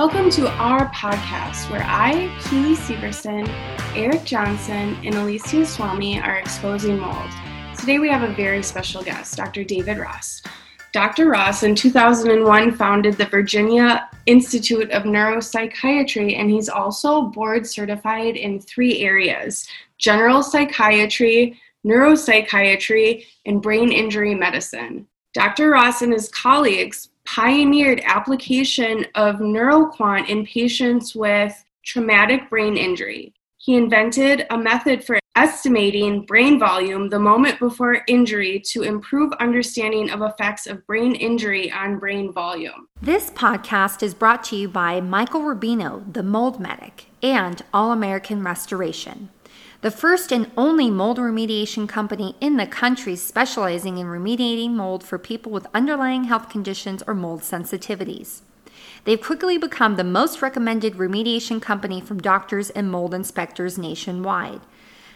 Welcome to our podcast where I, Keely Severson, Eric Johnson, and Alicia Swami are exposing mold. Today we have a very special guest, Dr. David Ross. Dr. Ross in 2001 founded the Virginia Institute of Neuropsychiatry, and he's also board certified in three areas general psychiatry, neuropsychiatry, and brain injury medicine. Dr. Ross and his colleagues pioneered application of NeuroQuant in patients with traumatic brain injury. He invented a method for estimating brain volume the moment before injury to improve understanding of effects of brain injury on brain volume. This podcast is brought to you by Michael Rubino, the Mold Medic, and All American Restoration the first and only mold remediation company in the country specializing in remediating mold for people with underlying health conditions or mold sensitivities. They've quickly become the most recommended remediation company from doctors and mold inspectors nationwide.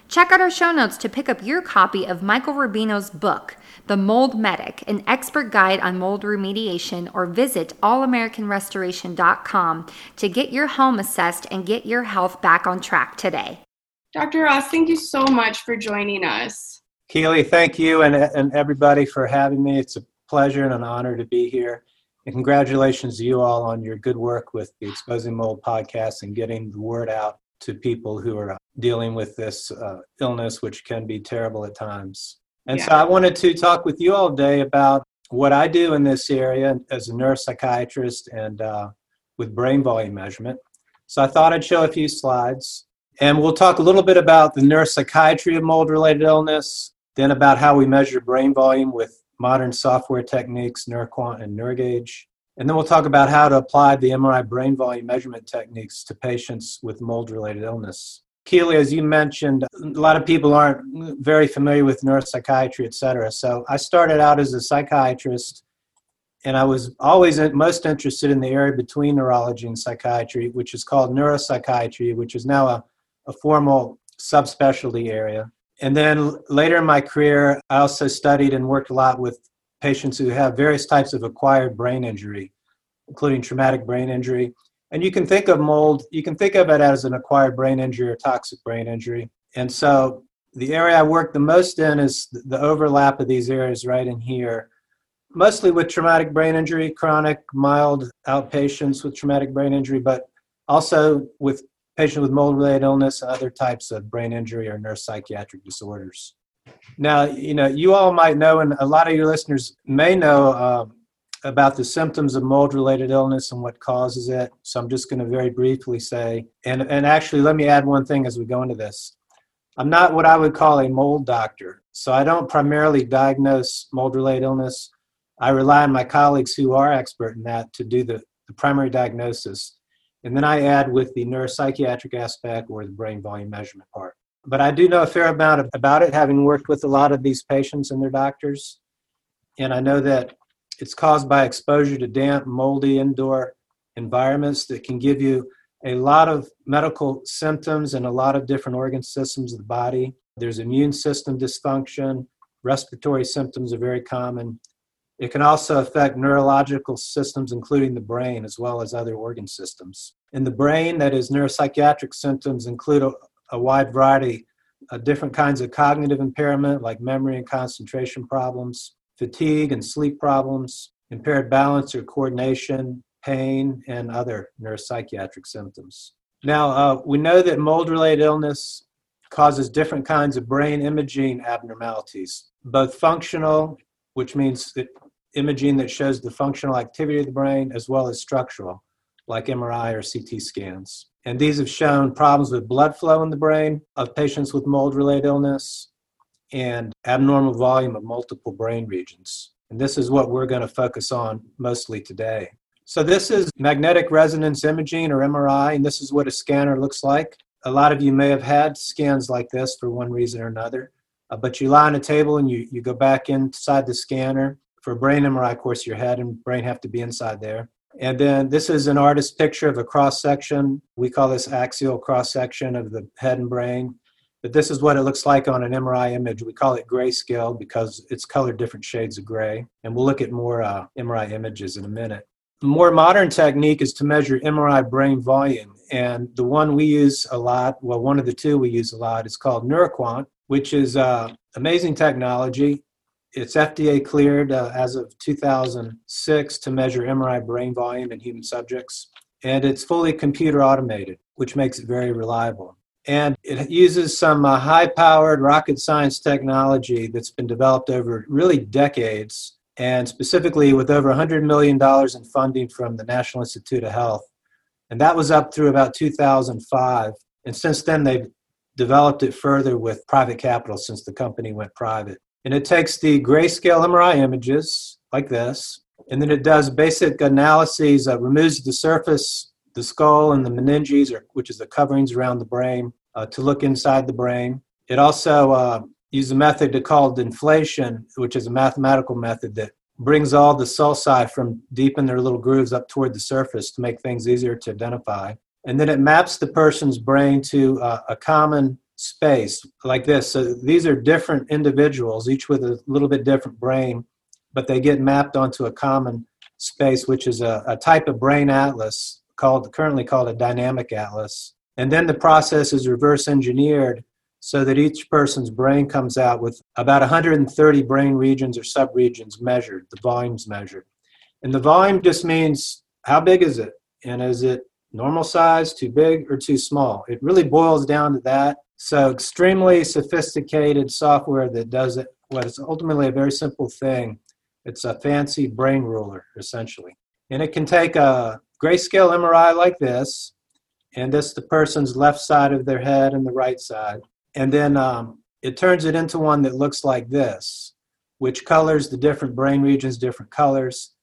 Check out our show notes to pick up your copy of Michael Rubino's book, The Mold Medic, an expert guide on mold remediation, or visit allamericanrestoration.com to get your home assessed and get your health back on track today. Dr. Ross, thank you so much for joining us. Keely, thank you and, and everybody for having me. It's a pleasure and an honor to be here. And congratulations to you all on your good work with the Exposing Mold podcast and getting the word out to people who are dealing with this uh, illness, which can be terrible at times. And yeah. so I wanted to talk with you all today about what I do in this area as a neuropsychiatrist and uh, with brain volume measurement. So I thought I'd show a few slides. And we'll talk a little bit about the neuropsychiatry of mold related illness, then about how we measure brain volume with modern software techniques, NeuroQuant and NeuroGauge. And then we'll talk about how to apply the MRI brain volume measurement techniques to patients with mold related illness. Keely, as you mentioned, a lot of people aren't very familiar with neuropsychiatry, et cetera. So I started out as a psychiatrist, and I was always most interested in the area between neurology and psychiatry, which is called neuropsychiatry, which is now a a formal subspecialty area. And then later in my career, I also studied and worked a lot with patients who have various types of acquired brain injury, including traumatic brain injury. And you can think of mold, you can think of it as an acquired brain injury or toxic brain injury. And so the area I work the most in is the overlap of these areas right in here, mostly with traumatic brain injury, chronic, mild outpatients with traumatic brain injury, but also with patient with mold-related illness and other types of brain injury or neuropsychiatric disorders. Now, you know, you all might know, and a lot of your listeners may know uh, about the symptoms of mold-related illness and what causes it. So I'm just going to very briefly say, and and actually, let me add one thing as we go into this. I'm not what I would call a mold doctor, so I don't primarily diagnose mold-related illness. I rely on my colleagues who are expert in that to do the, the primary diagnosis. And then I add with the neuropsychiatric aspect or the brain volume measurement part. But I do know a fair amount about it, having worked with a lot of these patients and their doctors. And I know that it's caused by exposure to damp, moldy indoor environments that can give you a lot of medical symptoms and a lot of different organ systems of the body. There's immune system dysfunction, respiratory symptoms are very common, it can also affect neurological systems, including the brain, as well as other organ systems. In the brain, that is, neuropsychiatric symptoms include a, a wide variety of different kinds of cognitive impairment, like memory and concentration problems, fatigue and sleep problems, impaired balance or coordination, pain, and other neuropsychiatric symptoms. Now, uh, we know that mold related illness causes different kinds of brain imaging abnormalities, both functional, which means that imaging that shows the functional activity of the brain as well as structural, like MRI or CT scans. And these have shown problems with blood flow in the brain of patients with mold related illness and abnormal volume of multiple brain regions. And this is what we're going to focus on mostly today. So, this is magnetic resonance imaging or MRI, and this is what a scanner looks like. A lot of you may have had scans like this for one reason or another, uh, but you lie on a table and you, you go back inside the scanner for brain MRI, of course, your head and brain have to be inside there. And then this is an artist's picture of a cross section. We call this axial cross section of the head and brain. But this is what it looks like on an MRI image. We call it grayscale because it's colored different shades of gray. And we'll look at more uh, MRI images in a minute. More modern technique is to measure MRI brain volume. And the one we use a lot, well, one of the two we use a lot, is called NeuroQuant, which is uh, amazing technology. It's FDA cleared uh, as of 2006 to measure MRI brain volume in human subjects. And it's fully computer automated, which makes it very reliable. And it uses some uh, high powered rocket science technology that's been developed over really decades, and specifically with over $100 million in funding from the National Institute of Health. And that was up through about 2005. And since then, they've developed it further with private capital since the company went private. And it takes the grayscale MRI images like this, and then it does basic analyses, uh, removes the surface the skull and the meninges, or, which is the coverings around the brain, uh, to look inside the brain. It also uh, uses a method called inflation, which is a mathematical method that brings all the sulci from deep in their little grooves up toward the surface to make things easier to identify. And then it maps the person's brain to uh, a common space like this. So these are different individuals, each with a little bit different brain, but they get mapped onto a common space, which is a, a type of brain atlas called currently called a dynamic atlas. And then the process is reverse engineered so that each person's brain comes out with about 130 brain regions or subregions measured, the volumes measured. And the volume just means how big is it? And is it normal size, too big, or too small? It really boils down to that. So, extremely sophisticated software that does it, what is ultimately a very simple thing. It's a fancy brain ruler, essentially. And it can take a grayscale MRI like this, and this the person's left side of their head and the right side. And then um, it turns it into one that looks like this, which colors the different brain regions different colors.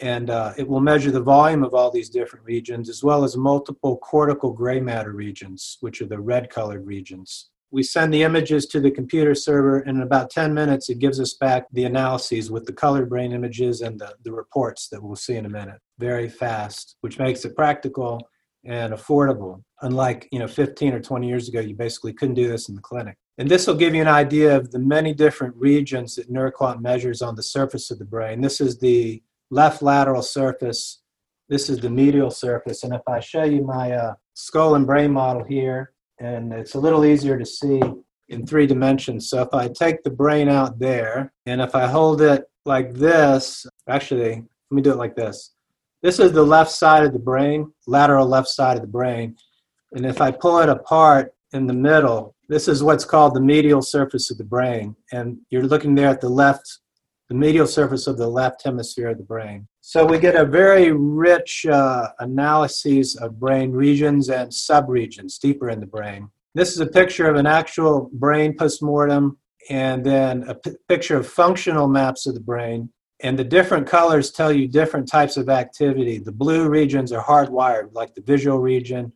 And uh, it will measure the volume of all these different regions, as well as multiple cortical gray matter regions, which are the red colored regions. We send the images to the computer server, and in about 10 minutes, it gives us back the analyses with the colored brain images and the, the reports that we'll see in a minute. Very fast, which makes it practical and affordable. Unlike, you know, 15 or 20 years ago, you basically couldn't do this in the clinic. And this will give you an idea of the many different regions that NeuroQuant measures on the surface of the brain. This is the left lateral surface. This is the medial surface. And if I show you my uh, skull and brain model here, and it's a little easier to see in three dimensions. So if I take the brain out there, and if I hold it like this, actually, let me do it like this. This is the left side of the brain, lateral left side of the brain. And if I pull it apart in the middle, this is what's called the medial surface of the brain. And you're looking there at the left, the medial surface of the left hemisphere of the brain. So we get a very rich uh, analyses of brain regions and subregions deeper in the brain. This is a picture of an actual brain postmortem and then a p- picture of functional maps of the brain. And the different colors tell you different types of activity. The blue regions are hardwired, like the visual region,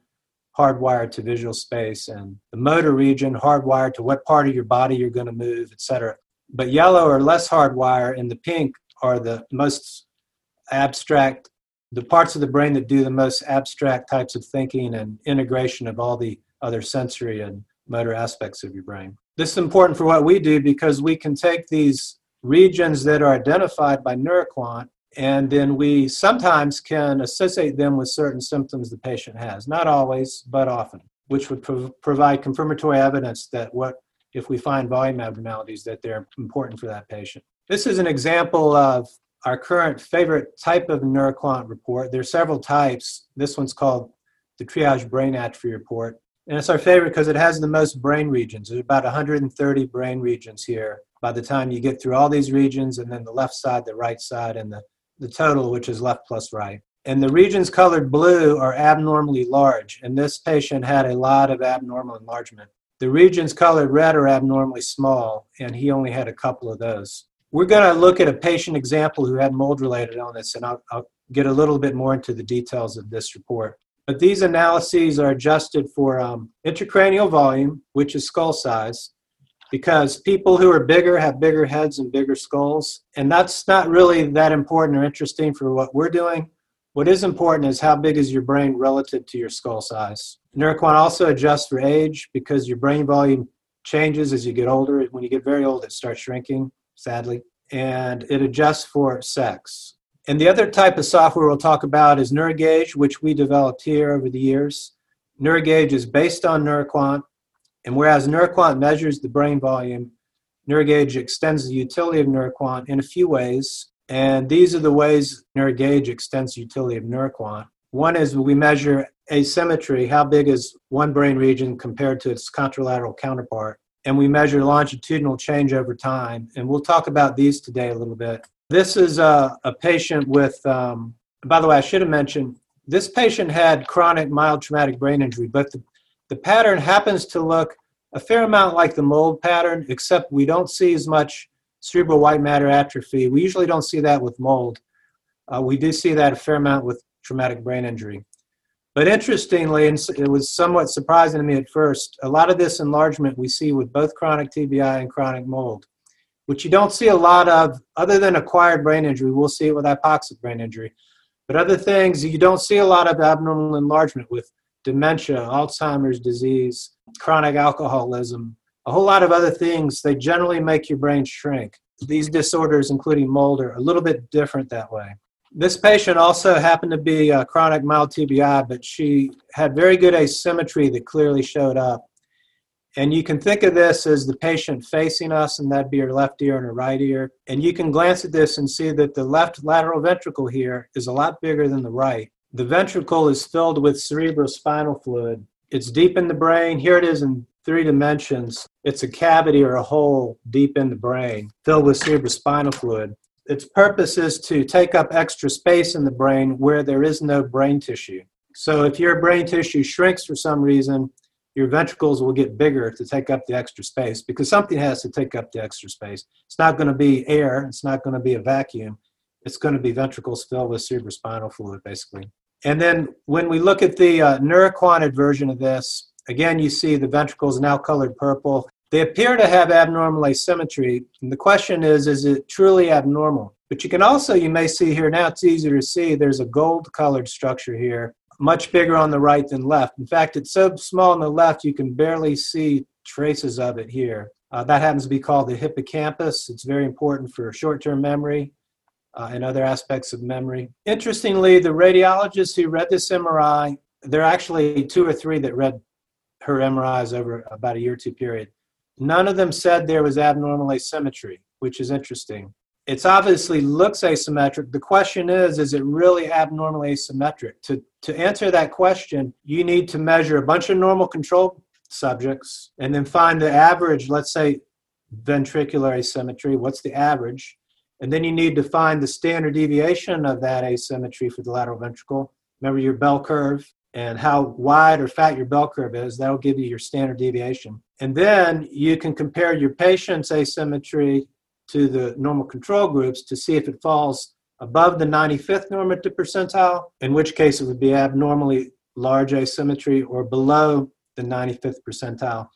hardwired to visual space, and the motor region hardwired to what part of your body you're going to move, etc. But yellow or less hardwired, and the pink are the most abstract, the parts of the brain that do the most abstract types of thinking and integration of all the other sensory and motor aspects of your brain. This is important for what we do because we can take these regions that are identified by NeuroQuant and then we sometimes can associate them with certain symptoms the patient has. Not always, but often, which would prov- provide confirmatory evidence that what if we find volume abnormalities that they're important for that patient. This is an example of our current favorite type of NeuroQuant report. There are several types. This one's called the Triage Brain Atrophy Report. And it's our favorite because it has the most brain regions. There's about 130 brain regions here by the time you get through all these regions, and then the left side, the right side, and the, the total, which is left plus right. And the regions colored blue are abnormally large, and this patient had a lot of abnormal enlargement. The regions colored red are abnormally small, and he only had a couple of those. We're going to look at a patient example who had mold related illness, and I'll, I'll get a little bit more into the details of this report. But these analyses are adjusted for um, intracranial volume, which is skull size, because people who are bigger have bigger heads and bigger skulls. And that's not really that important or interesting for what we're doing. What is important is how big is your brain relative to your skull size. NeuroQuant also adjusts for age because your brain volume changes as you get older. When you get very old, it starts shrinking sadly, and it adjusts for sex. And the other type of software we'll talk about is NeuroGauge, which we developed here over the years. NeuroGauge is based on NeuroQuant, and whereas NeuroQuant measures the brain volume, NeuroGauge extends the utility of NeuroQuant in a few ways. And these are the ways NeuroGauge extends the utility of NeuroQuant. One is we measure asymmetry, how big is one brain region compared to its contralateral counterpart. And we measure longitudinal change over time. And we'll talk about these today a little bit. This is a, a patient with, um, by the way, I should have mentioned, this patient had chronic mild traumatic brain injury, but the, the pattern happens to look a fair amount like the mold pattern, except we don't see as much cerebral white matter atrophy. We usually don't see that with mold. Uh, we do see that a fair amount with traumatic brain injury. But interestingly, and it was somewhat surprising to me at first, a lot of this enlargement we see with both chronic TBI and chronic mold, which you don't see a lot of other than acquired brain injury. We'll see it with hypoxic brain injury. But other things, you don't see a lot of abnormal enlargement with dementia, Alzheimer's disease, chronic alcoholism, a whole lot of other things. They generally make your brain shrink. These disorders, including mold, are a little bit different that way. This patient also happened to be a chronic mild TBI, but she had very good asymmetry that clearly showed up. And you can think of this as the patient facing us, and that'd be her left ear and her right ear. And you can glance at this and see that the left lateral ventricle here is a lot bigger than the right. The ventricle is filled with cerebrospinal fluid. It's deep in the brain. Here it is in three dimensions. It's a cavity or a hole deep in the brain filled with cerebrospinal fluid its purpose is to take up extra space in the brain where there is no brain tissue. So if your brain tissue shrinks for some reason, your ventricles will get bigger to take up the extra space because something has to take up the extra space. It's not going to be air, it's not going to be a vacuum. It's going to be ventricles filled with cerebrospinal fluid, basically. And then when we look at the uh, neuroquanted version of this, again, you see the ventricles now colored purple. They appear to have abnormal asymmetry. And the question is, is it truly abnormal? But you can also, you may see here now, it's easier to see, there's a gold colored structure here, much bigger on the right than left. In fact, it's so small on the left, you can barely see traces of it here. Uh, that happens to be called the hippocampus. It's very important for short term memory uh, and other aspects of memory. Interestingly, the radiologists who read this MRI, there are actually two or three that read her MRIs over about a year or two period. None of them said there was abnormal asymmetry, which is interesting. It's obviously looks asymmetric. The question is, is it really abnormally asymmetric? To, to answer that question, you need to measure a bunch of normal control subjects and then find the average, let's say ventricular asymmetry, what's the average? And then you need to find the standard deviation of that asymmetry for the lateral ventricle. Remember your bell curve and how wide or fat your bell curve is. That'll give you your standard deviation. And then you can compare your patient's asymmetry to the normal control groups to see if it falls above the 95th normative percentile, in which case it would be abnormally large asymmetry, or below the 95th percentile,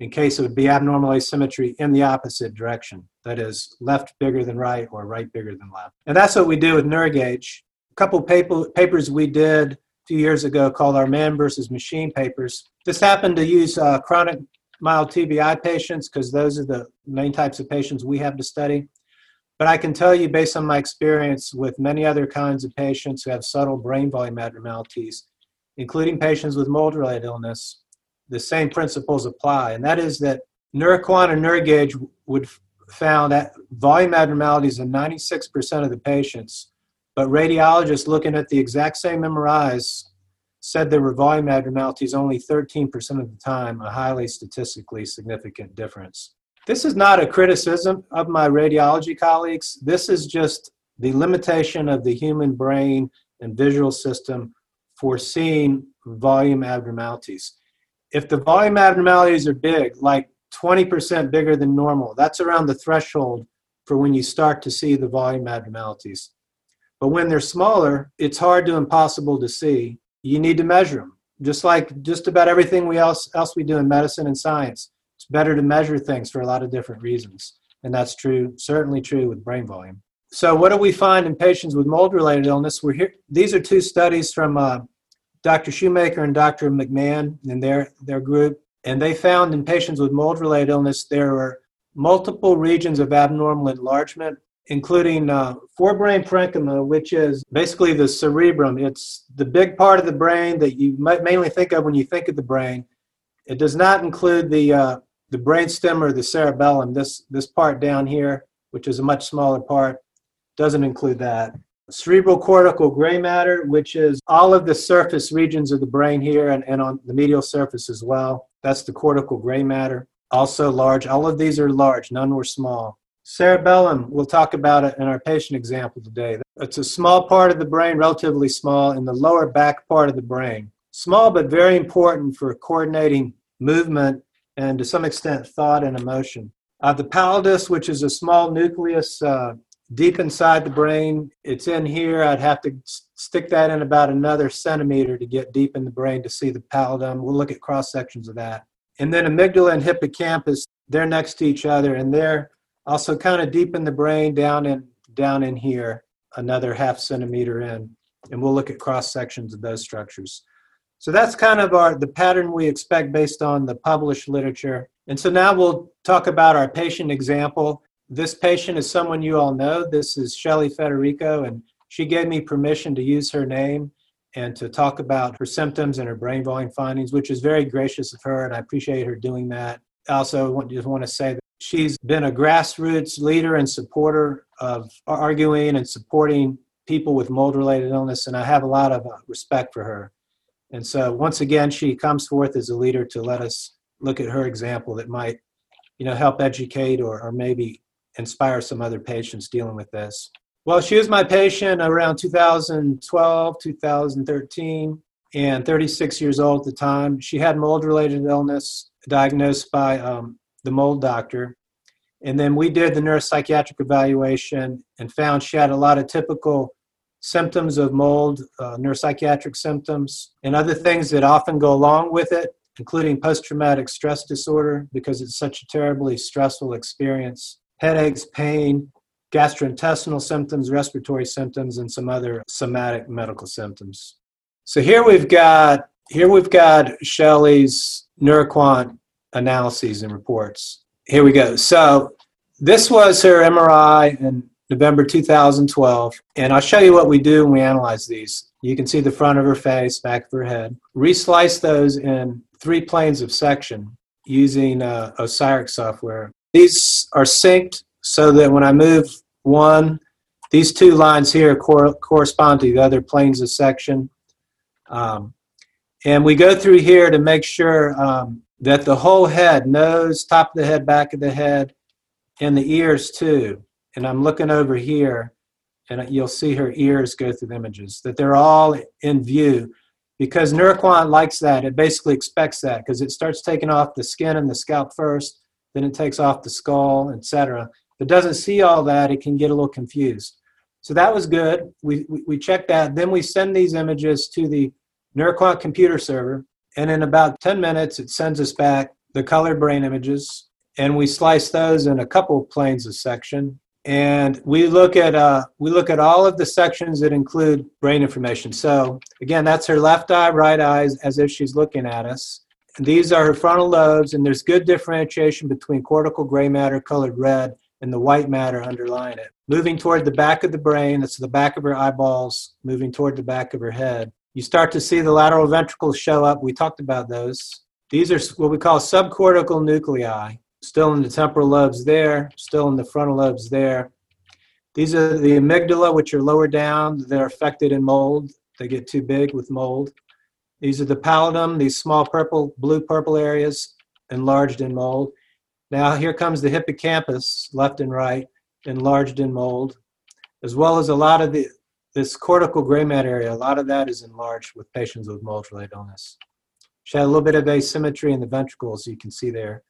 in case it would be abnormal asymmetry in the opposite direction. That is, left bigger than right or right bigger than left. And that's what we do with NeuroGauge. A couple paper, papers we did few years ago called our man versus machine papers. This happened to use uh, chronic mild TBI patients because those are the main types of patients we have to study. But I can tell you, based on my experience with many other kinds of patients who have subtle brain volume abnormalities, including patients with mold related illness, the same principles apply. And that is that NeuroQuant and NeuroGauge would found that volume abnormalities in 96% of the patients, but radiologists looking at the exact same MRIs said there were volume abnormalities only 13% of the time, a highly statistically significant difference. This is not a criticism of my radiology colleagues. This is just the limitation of the human brain and visual system for seeing volume abnormalities. If the volume abnormalities are big, like 20% bigger than normal, that's around the threshold for when you start to see the volume abnormalities. But when they're smaller, it's hard to impossible to see you need to measure them. Just like just about everything we else else we do in medicine and science, it's better to measure things for a lot of different reasons, and that's true, certainly true with brain volume. So, what do we find in patients with mold-related illness? We're here. These are two studies from uh, Dr. Shoemaker and Dr. McMahon and their their group, and they found in patients with mold-related illness there were multiple regions of abnormal enlargement including uh, forebrain parenchyma, which is basically the cerebrum. It's the big part of the brain that you mainly think of when you think of the brain. It does not include the uh, the brainstem or the cerebellum. This this part down here, which is a much smaller part, doesn't include that. Cerebral cortical gray matter, which is all of the surface regions of the brain here and, and on the medial surface as well. That's the cortical gray matter. Also large. All of these are large, none were small. Cerebellum, we'll talk about it in our patient example today. It's a small part of the brain, relatively small, in the lower back part of the brain. Small but very important for coordinating movement and to some extent thought and emotion. Uh, the pallidus, which is a small nucleus uh, deep inside the brain, it's in here. I'd have to stick that in about another centimeter to get deep in the brain to see the pallidum. We'll look at cross sections of that. And then amygdala and hippocampus, they're next to each other and they're also kind of deep in the brain down in down in here another half centimeter in and we'll look at cross sections of those structures. So that's kind of our the pattern we expect based on the published literature. And so now we'll talk about our patient example. This patient is someone you all know. This is Shelly Federico and she gave me permission to use her name and to talk about her symptoms and her brain volume findings which is very gracious of her and i appreciate her doing that. I also just want to say that She's been a grassroots leader and supporter of arguing and supporting people with mold related illness, and I have a lot of uh, respect for her. And so, once again, she comes forth as a leader to let us look at her example that might, you know, help educate or, or maybe inspire some other patients dealing with this. Well, she was my patient around 2012, 2013, and 36 years old at the time. She had mold related illness diagnosed by um, the mold doctor. And then we did the neuropsychiatric evaluation and found she had a lot of typical symptoms of mold, uh, neuropsychiatric symptoms, and other things that often go along with it, including post traumatic stress disorder, because it's such a terribly stressful experience, headaches, pain, gastrointestinal symptoms, respiratory symptoms, and some other somatic medical symptoms. So here we've got here we've got Shelley's neuroquant analyses and reports. Here we go. So this was her MRI in November 2012, and I'll show you what we do when we analyze these. You can see the front of her face, back of her head. Reslice those in three planes of section using uh, OsiriX software. These are synced so that when I move one, these two lines here cor- correspond to the other planes of section. Um, and we go through here to make sure um, that the whole head, nose, top of the head, back of the head, and the ears too. And I'm looking over here, and you'll see her ears go through the images, that they're all in view because Neuroquant likes that. It basically expects that because it starts taking off the skin and the scalp first, then it takes off the skull, etc. If it doesn't see all that, it can get a little confused. So that was good. We, we, we checked that. Then we send these images to the Neuroquant computer server and in about 10 minutes, it sends us back the colored brain images, and we slice those in a couple of planes of section. And we look at uh, we look at all of the sections that include brain information. So again, that's her left eye, right eyes, as if she's looking at us. And these are her frontal lobes, and there's good differentiation between cortical gray matter colored red and the white matter underlying it. Moving toward the back of the brain, that's the back of her eyeballs, moving toward the back of her head. You start to see the lateral ventricles show up. We talked about those. These are what we call subcortical nuclei, still in the temporal lobes there, still in the frontal lobes there. These are the amygdala, which are lower down. They're affected in mold. They get too big with mold. These are the pallidum, these small purple, blue purple areas enlarged in mold. Now here comes the hippocampus, left and right, enlarged in mold, as well as a lot of the this cortical gray matter area, a lot of that is enlarged with patients with mold-related illness. She had a little bit of asymmetry in the ventricles, you can see there.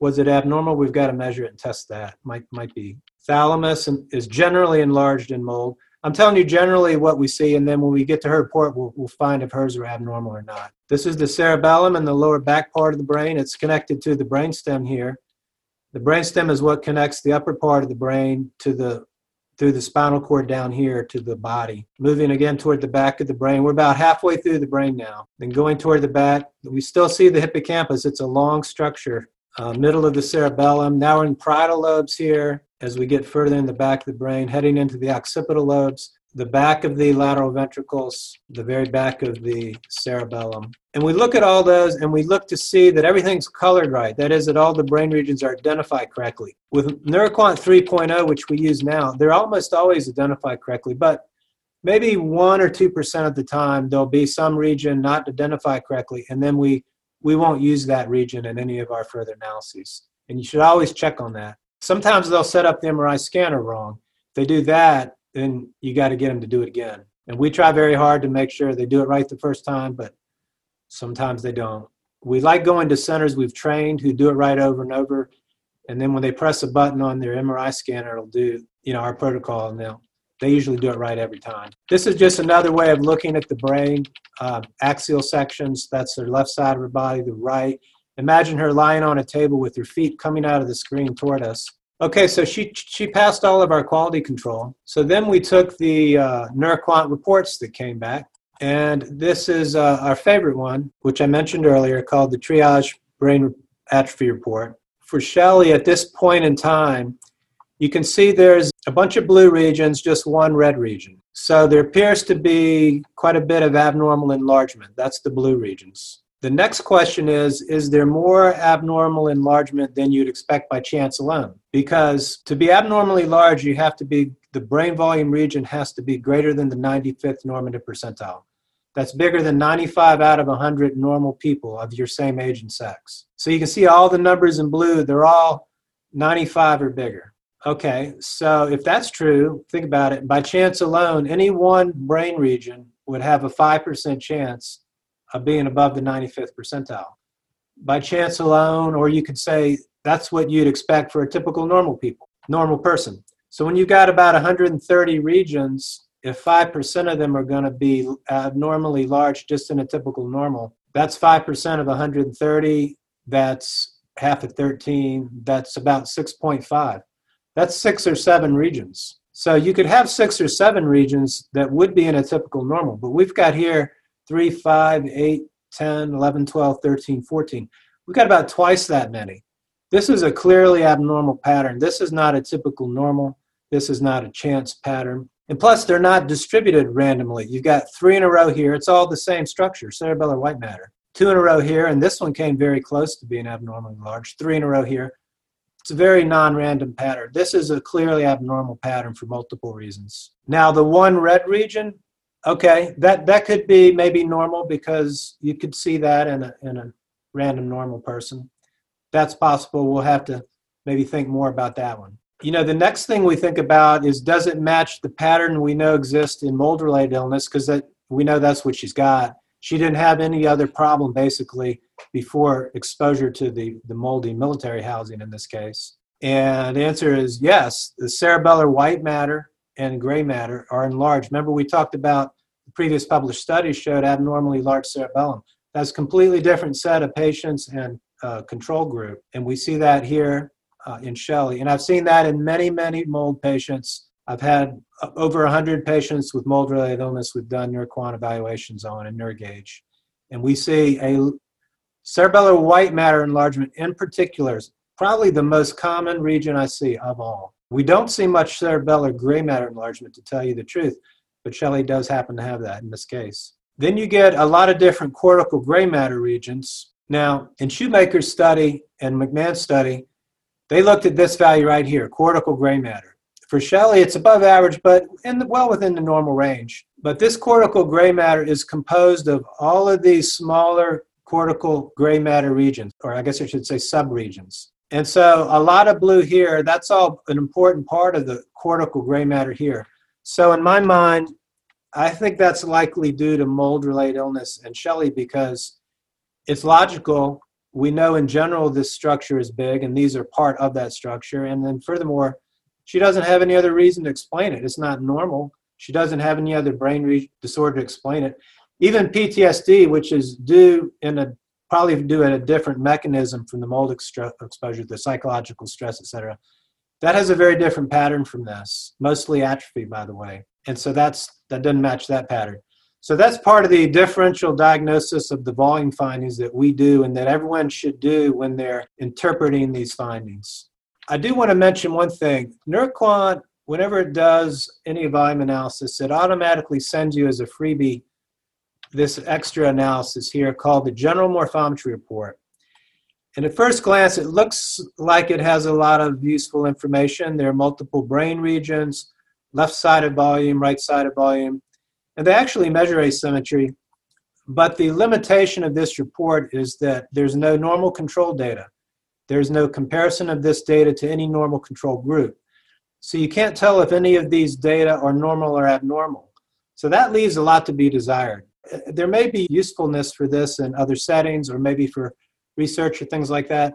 Was it abnormal? We've got to measure it and test that. Might might be. Thalamus is generally enlarged in mold. I'm telling you generally what we see, and then when we get to her report, we'll, we'll find if hers are abnormal or not. This is the cerebellum in the lower back part of the brain. It's connected to the brainstem here. The brainstem is what connects the upper part of the brain to the through the spinal cord down here to the body. Moving again toward the back of the brain. We're about halfway through the brain now. Then going toward the back, we still see the hippocampus. It's a long structure. Uh, middle of the cerebellum. Now we're in parietal lobes here. as we get further in the back of the brain, heading into the occipital lobes, the back of the lateral ventricles, the very back of the cerebellum. And we look at all those and we look to see that everything's colored right. That is, that all the brain regions are identified correctly. With NeuroQuant 3.0, which we use now, they're almost always identified correctly, but maybe 1 or 2% of the time there'll be some region not identified correctly, and then we, we won't use that region in any of our further analyses. And you should always check on that. Sometimes they'll set up the MRI scanner wrong. If they do that, then you got to get them to do it again. And we try very hard to make sure they do it right the first time, but sometimes they don't. We like going to centers we've trained who do it right over and over. And then when they press a button on their MRI scanner, it'll do, you know, our protocol and they'll, they usually do it right every time. This is just another way of looking at the brain. Uh, axial sections, that's the left side of her body, the right. Imagine her lying on a table with her feet coming out of the screen toward us. Okay, so she she passed all of our quality control. So then we took the uh, NeuroQuant reports that came back, and this is uh, our favorite one, which I mentioned earlier, called the Triage Brain Atrophy Report. For Shelley, at this point in time, you can see there's a bunch of blue regions, just one red region. So there appears to be quite a bit of abnormal enlargement. That's the blue regions. The next question is Is there more abnormal enlargement than you'd expect by chance alone? Because to be abnormally large, you have to be, the brain volume region has to be greater than the 95th normative percentile. That's bigger than 95 out of 100 normal people of your same age and sex. So you can see all the numbers in blue, they're all 95 or bigger. Okay, so if that's true, think about it. By chance alone, any one brain region would have a 5% chance of being above the 95th percentile. By chance alone, or you could say that's what you'd expect for a typical normal people, normal person. So when you've got about 130 regions, if 5% of them are going to be abnormally large just in a typical normal, that's 5% of 130. That's half of 13. That's about 6.5. That's six or seven regions. So you could have six or seven regions that would be in a typical normal, but we've got here 3, 5, 8, 10, 11, 12, 13, 14. We've got about twice that many. This is a clearly abnormal pattern. This is not a typical normal. This is not a chance pattern. And plus, they're not distributed randomly. You've got three in a row here. It's all the same structure, cerebellar white matter. Two in a row here, and this one came very close to being abnormally large. Three in a row here. It's a very non random pattern. This is a clearly abnormal pattern for multiple reasons. Now, the one red region, Okay, that that could be maybe normal because you could see that in a in a random normal person. That's possible. We'll have to maybe think more about that one. You know, the next thing we think about is does it match the pattern we know exists in mold-related illness? Because that we know that's what she's got. She didn't have any other problem basically before exposure to the the moldy military housing in this case. And the answer is yes. The cerebellar white matter and gray matter are enlarged. Remember, we talked about previous published studies showed abnormally large cerebellum. That's a completely different set of patients and uh, control group. And we see that here uh, in Shelley. And I've seen that in many, many mold patients. I've had uh, over 100 patients with mold related illness we've done NeuroQuant evaluations on and NeuroGauge. And we see a cerebellar white matter enlargement in particular is probably the most common region I see of all. We don't see much cerebellar gray matter enlargement, to tell you the truth, but Shelley does happen to have that in this case. Then you get a lot of different cortical gray matter regions. Now, in Shoemaker's study and McMahon's study, they looked at this value right here, cortical gray matter. For Shelley, it's above average, but in the, well within the normal range. But this cortical gray matter is composed of all of these smaller cortical gray matter regions, or I guess I should say subregions. And so a lot of blue here, that's all an important part of the cortical gray matter here. So in my mind, I think that's likely due to mold related illness and Shelley because it's logical. We know in general this structure is big and these are part of that structure. And then furthermore, she doesn't have any other reason to explain it. It's not normal. She doesn't have any other brain re- disorder to explain it. Even PTSD, which is due in a probably due at a different mechanism from the mold exposure, the psychological stress, etc. That has a very different pattern from this, mostly atrophy, by the way. And so that's that doesn't match that pattern. So that's part of the differential diagnosis of the volume findings that we do and that everyone should do when they're interpreting these findings. I do want to mention one thing. NeuroQuant, whenever it does any volume analysis, it automatically sends you as a freebie this extra analysis here called the General Morphometry Report. And at first glance, it looks like it has a lot of useful information. There are multiple brain regions, left sided volume, right sided volume, and they actually measure asymmetry. But the limitation of this report is that there's no normal control data. There's no comparison of this data to any normal control group. So you can't tell if any of these data are normal or abnormal. So that leaves a lot to be desired. There may be usefulness for this in other settings or maybe for research or things like that.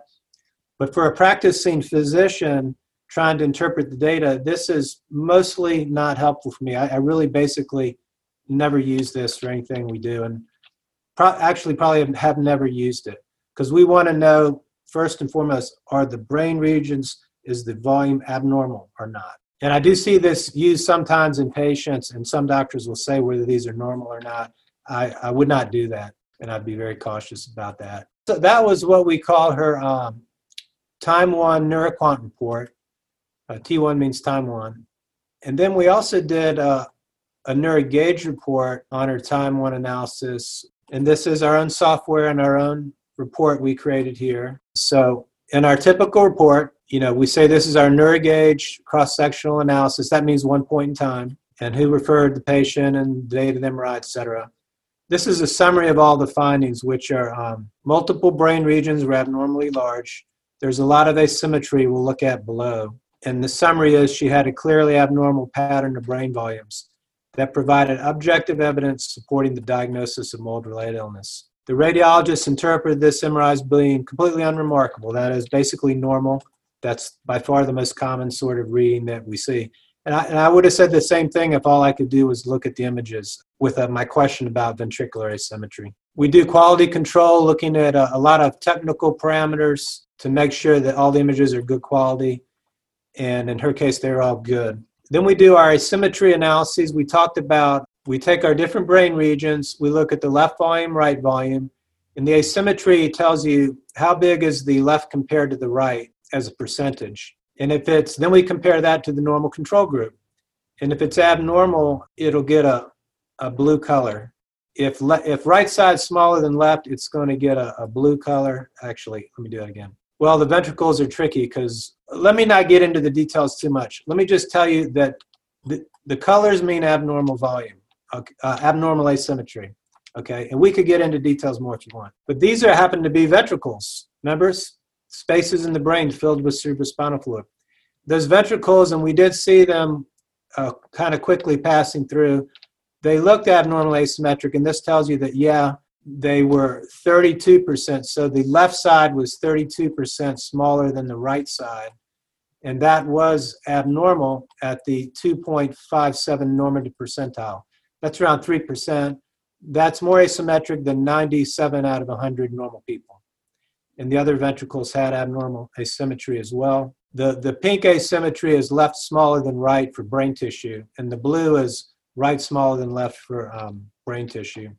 But for a practicing physician trying to interpret the data, this is mostly not helpful for me. I, I really basically never use this for anything we do, and pro- actually probably have never used it because we want to know first and foremost are the brain regions is the volume abnormal or not. And I do see this used sometimes in patients, and some doctors will say whether these are normal or not. I, I would not do that, and I'd be very cautious about that. So that was what we call her um, time one NeuroQuant report. Uh, T1 means time one. And then we also did uh, a NeuroGauge report on our time one analysis. And this is our own software and our own report we created here. So in our typical report, you know, we say this is our NeuroGauge cross-sectional analysis. That means one point in time and who referred the patient and the date of MRI, et cetera. This is a summary of all the findings, which are um, multiple brain regions were abnormally large. There's a lot of asymmetry we'll look at below. And the summary is she had a clearly abnormal pattern of brain volumes that provided objective evidence supporting the diagnosis of mold related illness. The radiologist interpreted this MRI as being completely unremarkable. That is basically normal. That's by far the most common sort of reading that we see. And I, and I would have said the same thing if all I could do was look at the images with uh, my question about ventricular asymmetry. We do quality control, looking at a, a lot of technical parameters to make sure that all the images are good quality. And in her case, they're all good. Then we do our asymmetry analyses. We talked about we take our different brain regions, we look at the left volume, right volume, and the asymmetry tells you how big is the left compared to the right as a percentage. And if it's, then we compare that to the normal control group. And if it's abnormal, it'll get a, a blue color. If, le- if right side smaller than left, it's going to get a, a blue color. Actually, let me do that again. Well, the ventricles are tricky because let me not get into the details too much. Let me just tell you that the, the colors mean abnormal volume, okay, uh, abnormal asymmetry. Okay, and we could get into details more if you want. But these are happen to be ventricles. Members, spaces in the brain filled with cerebrospinal fluid. Those ventricles, and we did see them uh, kind of quickly passing through, they looked abnormal asymmetric, and this tells you that, yeah, they were 32%. So the left side was 32% smaller than the right side. And that was abnormal at the 2.57 normative percentile. That's around 3%. That's more asymmetric than 97 out of 100 normal people and the other ventricles had abnormal asymmetry as well. The, the pink asymmetry is left smaller than right for brain tissue, and the blue is right smaller than left for um, brain tissue.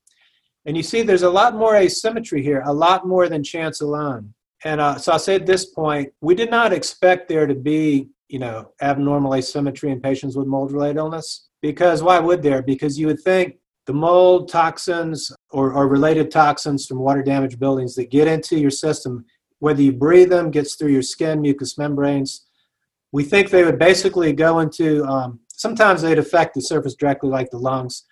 And you see there's a lot more asymmetry here, a lot more than chance alone. And uh, so I'll say at this point, we did not expect there to be, you know, abnormal asymmetry in patients with mold-related illness. Because why would there? Because you would think the mold toxins or, or related toxins from water damaged buildings that get into your system, whether you breathe them, gets through your skin, mucous membranes, we think they would basically go into, um, sometimes they'd affect the surface directly like the lungs.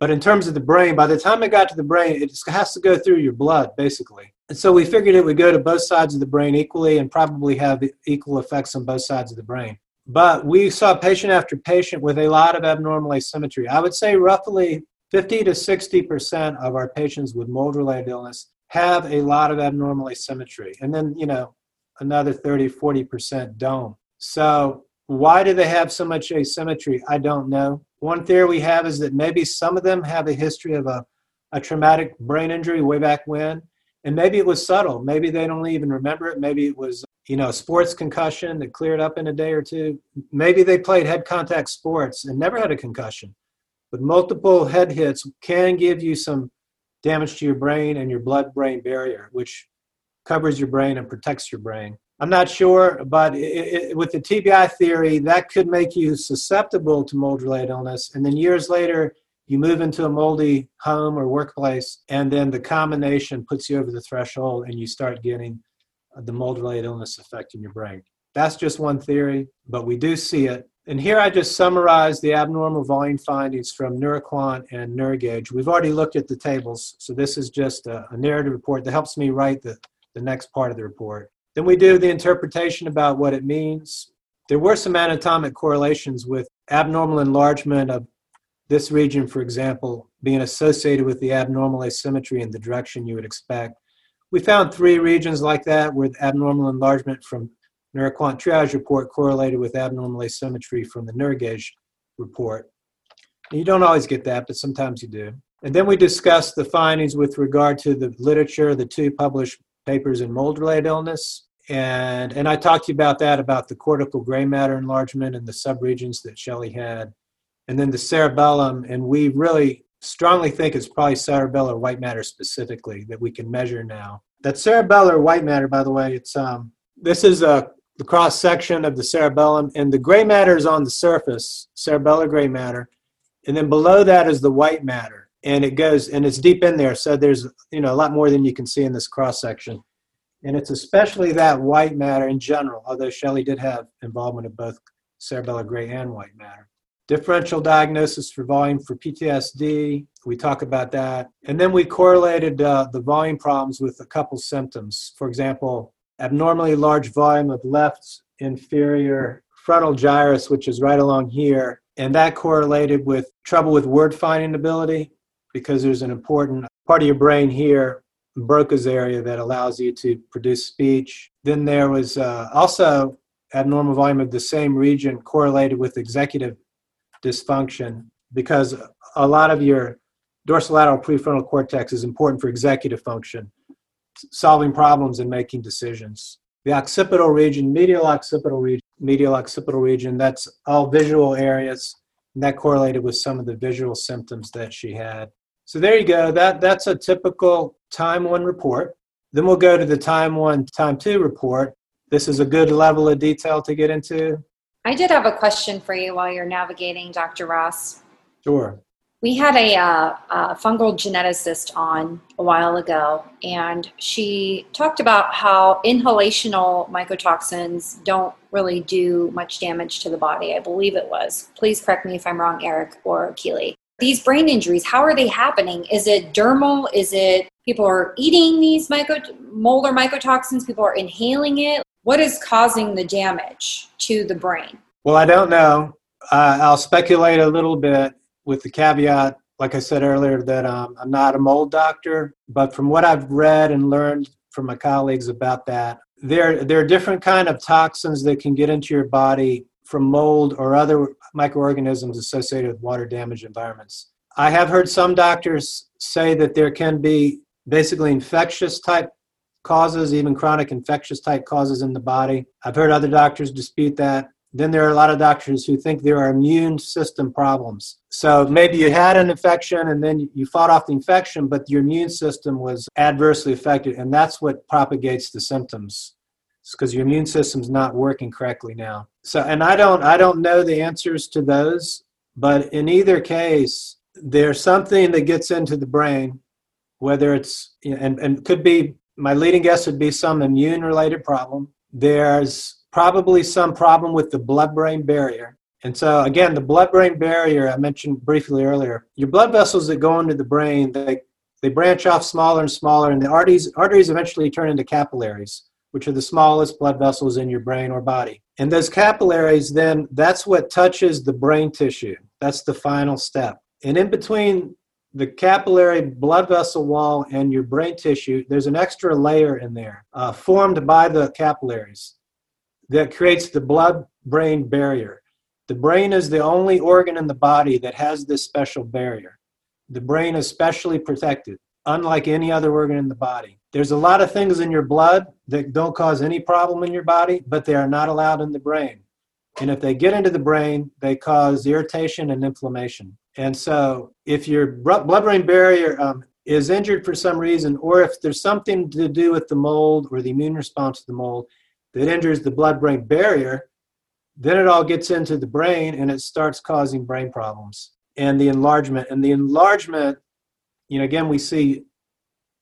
But in terms of the brain, by the time it got to the brain, it has to go through your blood, basically. And so we figured it would go to both sides of the brain equally and probably have equal effects on both sides of the brain. But we saw patient after patient with a lot of abnormal asymmetry. I would say roughly 50 to 60% of our patients with mold related illness have a lot of abnormal asymmetry. And then, you know, another 30, 40% don't. So, why do they have so much asymmetry? I don't know. One theory we have is that maybe some of them have a history of a, a traumatic brain injury way back when. And maybe it was subtle. Maybe they don't even remember it. Maybe it was, you know, a sports concussion that cleared up in a day or two. Maybe they played head contact sports and never had a concussion. But multiple head hits can give you some damage to your brain and your blood brain barrier, which covers your brain and protects your brain. I'm not sure, but it, it, with the TBI theory, that could make you susceptible to mold related illness. And then years later, you move into a moldy home or workplace, and then the combination puts you over the threshold and you start getting the mold related illness affecting your brain. That's just one theory, but we do see it. And here I just summarize the abnormal volume findings from NeuroQuant and NeuroGauge. We've already looked at the tables, so this is just a, a narrative report that helps me write the, the next part of the report. Then we do the interpretation about what it means. There were some anatomic correlations with abnormal enlargement of this region, for example, being associated with the abnormal asymmetry in the direction you would expect. We found three regions like that with abnormal enlargement from NeuroQuant triage report correlated with abnormal asymmetry from the NeuroGauge report. And you don't always get that, but sometimes you do. And then we discussed the findings with regard to the literature, the two published papers in mold-related illness. And, and I talked to you about that, about the cortical gray matter enlargement and the subregions that Shelley had. And then the cerebellum, and we really strongly think it's probably cerebellar white matter specifically that we can measure now. That cerebellar white matter, by the way, it's um, this is a the cross section of the cerebellum, and the gray matter is on the surface, cerebellar gray matter, and then below that is the white matter, and it goes and it's deep in there. So there's you know a lot more than you can see in this cross section, and it's especially that white matter in general. Although Shelley did have involvement of both cerebellar gray and white matter differential diagnosis for volume for PTSD. We talk about that. And then we correlated uh, the volume problems with a couple symptoms. For example, abnormally large volume of left inferior frontal gyrus, which is right along here. And that correlated with trouble with word finding ability because there's an important part of your brain here, Broca's area, that allows you to produce speech. Then there was uh, also abnormal volume of the same region correlated with executive dysfunction because a lot of your dorsolateral prefrontal cortex is important for executive function, solving problems and making decisions. The occipital region, medial occipital region, medial occipital region, that's all visual areas. And that correlated with some of the visual symptoms that she had. So there you go. That that's a typical time one report. Then we'll go to the time one, time two report. This is a good level of detail to get into. I did have a question for you while you're navigating, Dr. Ross. Sure. We had a, uh, a, fungal geneticist on a while ago, and she talked about how inhalational mycotoxins don't really do much damage to the body. I believe it was. Please correct me if I'm wrong, Eric or Keely. These brain injuries, how are they happening? Is it dermal? Is it people are eating these mold or mycotoxins? People are inhaling it? What is causing the damage to the brain? Well, I don't know. Uh, I'll speculate a little bit with the caveat, like I said earlier, that um, I'm not a mold doctor, but from what I've read and learned from my colleagues about that, there, there are different kind of toxins that can get into your body from mold or other microorganisms associated with water damage environments. I have heard some doctors say that there can be basically infectious type causes, even chronic infectious type causes in the body. I've heard other doctors dispute that. Then there are a lot of doctors who think there are immune system problems. So maybe you had an infection and then you fought off the infection, but your immune system was adversely affected, and that's what propagates the symptoms. It's because your immune system's not working correctly now. So, and I don't, I don't know the answers to those, but in either case, there's something that gets into the brain, whether it's and and could be my leading guess would be some immune related problem. There's probably some problem with the blood brain barrier. And so, again, the blood brain barrier I mentioned briefly earlier, your blood vessels that go into the brain, they, they branch off smaller and smaller, and the arteries, arteries eventually turn into capillaries, which are the smallest blood vessels in your brain or body. And those capillaries, then, that's what touches the brain tissue. That's the final step. And in between the capillary blood vessel wall and your brain tissue, there's an extra layer in there uh, formed by the capillaries that creates the blood brain barrier. The brain is the only organ in the body that has this special barrier. The brain is specially protected, unlike any other organ in the body. There's a lot of things in your blood that don't cause any problem in your body, but they are not allowed in the brain. And if they get into the brain, they cause irritation and inflammation. And so, if your blood brain barrier um, is injured for some reason, or if there's something to do with the mold or the immune response to the mold, that injures the blood brain barrier, then it all gets into the brain and it starts causing brain problems and the enlargement. And the enlargement, you know, again, we see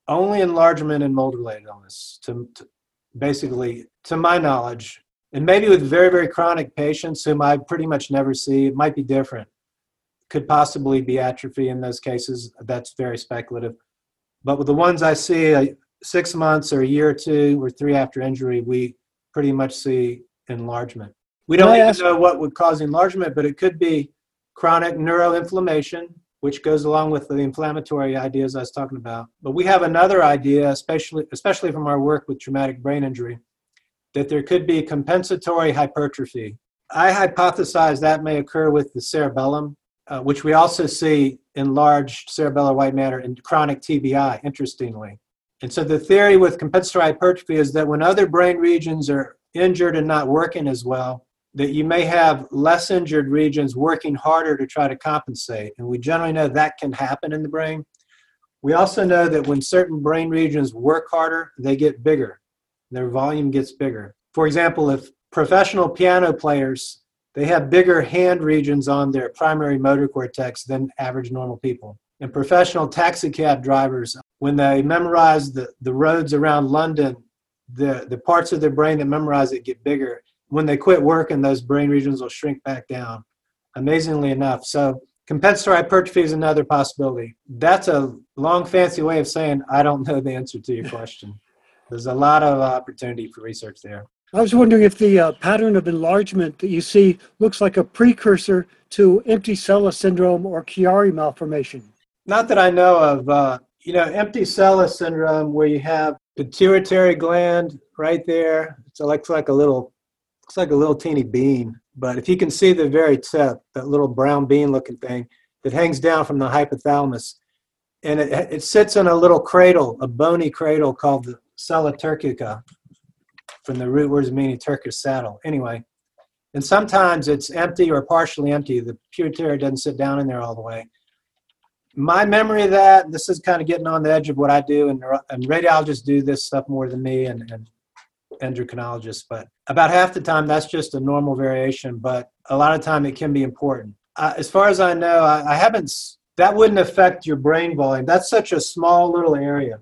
only enlargement in mold related illness, to, to basically, to my knowledge, and maybe with very, very chronic patients whom I pretty much never see, it might be different. Could possibly be atrophy in those cases. That's very speculative. But with the ones I see, uh, six months or a year or two or three after injury, we pretty much see enlargement. We don't even know what would cause enlargement, but it could be chronic neuroinflammation, which goes along with the inflammatory ideas I was talking about. But we have another idea, especially especially from our work with traumatic brain injury, that there could be compensatory hypertrophy. I hypothesize that may occur with the cerebellum, uh, which we also see enlarged cerebellar white matter in chronic TBI, interestingly. And so the theory with compensatory hypertrophy is that when other brain regions are injured and not working as well, that you may have less injured regions working harder to try to compensate. And we generally know that can happen in the brain. We also know that when certain brain regions work harder, they get bigger. Their volume gets bigger. For example, if professional piano players, they have bigger hand regions on their primary motor cortex than average normal people. And professional taxi cab drivers, when they memorize the, the roads around London, the, the parts of their brain that memorize it get bigger when they quit working, those brain regions will shrink back down, amazingly enough. So compensatory hypertrophy is another possibility. That's a long, fancy way of saying I don't know the answer to your question. There's a lot of opportunity for research there. I was wondering if the uh, pattern of enlargement that you see looks like a precursor to empty sella syndrome or Chiari malformation. Not that I know of. Uh, you know, empty sella syndrome, where you have pituitary gland right there. It looks like a little looks like a little teeny bean. But if you can see the very tip, that little brown bean looking thing that hangs down from the hypothalamus, and it, it sits in a little cradle, a bony cradle called the sella turcica, from the root words meaning Turkish saddle. Anyway, and sometimes it's empty or partially empty. The pituitary doesn't sit down in there all the way. My memory of that, this is kind of getting on the edge of what I do, and, and radiologists do this stuff more than me, and, and endocrinologist, but about half the time that's just a normal variation, but a lot of time it can be important. Uh, as far as I know, I, I haven't, that wouldn't affect your brain volume. That's such a small little area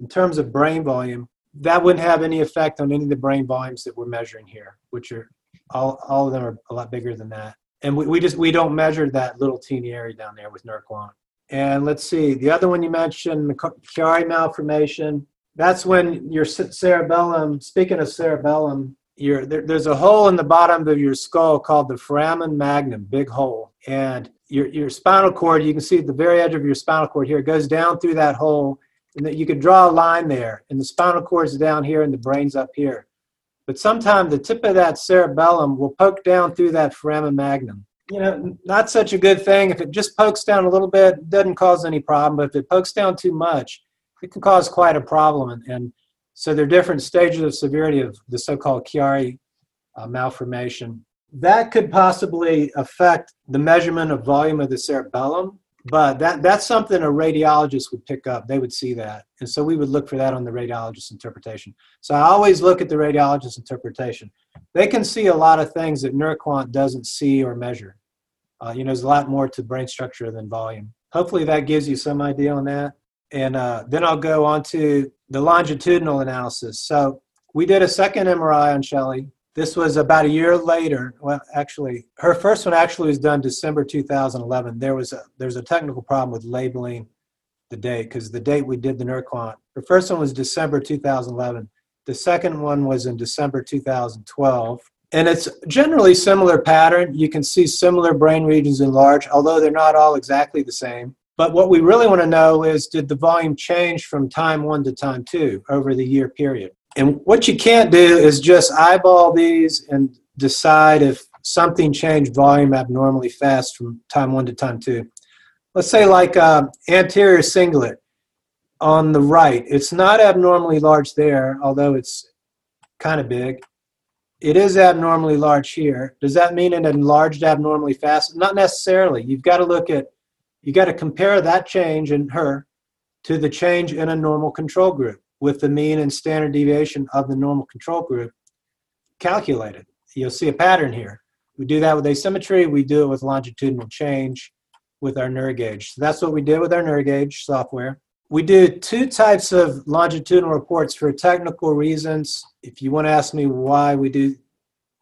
in terms of brain volume. That wouldn't have any effect on any of the brain volumes that we're measuring here, which are all, all of them are a lot bigger than that. And we, we just, we don't measure that little teeny area down there with NeuroQuant. And let's see, the other one you mentioned, Chiari malformation, that's when your cerebellum, speaking of cerebellum, there, there's a hole in the bottom of your skull called the foramen magnum, big hole. And your, your spinal cord, you can see at the very edge of your spinal cord here, goes down through that hole. And that you can draw a line there. And the spinal cord is down here and the brain's up here. But sometimes the tip of that cerebellum will poke down through that foramen magnum. You know, not such a good thing. If it just pokes down a little bit, doesn't cause any problem. But if it pokes down too much, it can cause quite a problem. And, and so there are different stages of severity of the so-called Chiari uh, malformation. That could possibly affect the measurement of volume of the cerebellum, but that, that's something a radiologist would pick up. They would see that. And so we would look for that on the radiologist's interpretation. So I always look at the radiologist's interpretation. They can see a lot of things that NeuroQuant doesn't see or measure. Uh, you know, there's a lot more to brain structure than volume. Hopefully that gives you some idea on that and uh, then I'll go on to the longitudinal analysis. So we did a second MRI on Shelley. This was about a year later. Well, actually, her first one actually was done December 2011. There was a there's a technical problem with labeling the date because the date we did the NeuroQuant. Her first one was December 2011. The second one was in December 2012. And it's generally similar pattern. You can see similar brain regions enlarged, although they're not all exactly the same. But what we really want to know is did the volume change from time one to time two over the year period? And what you can't do is just eyeball these and decide if something changed volume abnormally fast from time one to time two. Let's say, like uh, anterior cingulate on the right, it's not abnormally large there, although it's kind of big. It is abnormally large here. Does that mean it enlarged abnormally fast? Not necessarily. You've got to look at you got to compare that change in her to the change in a normal control group with the mean and standard deviation of the normal control group. calculated. You'll see a pattern here. We do that with asymmetry. We do it with longitudinal change with our NeuroGauge. So that's what we did with our NeuroGauge software. We do two types of longitudinal reports for technical reasons. If you want to ask me why we do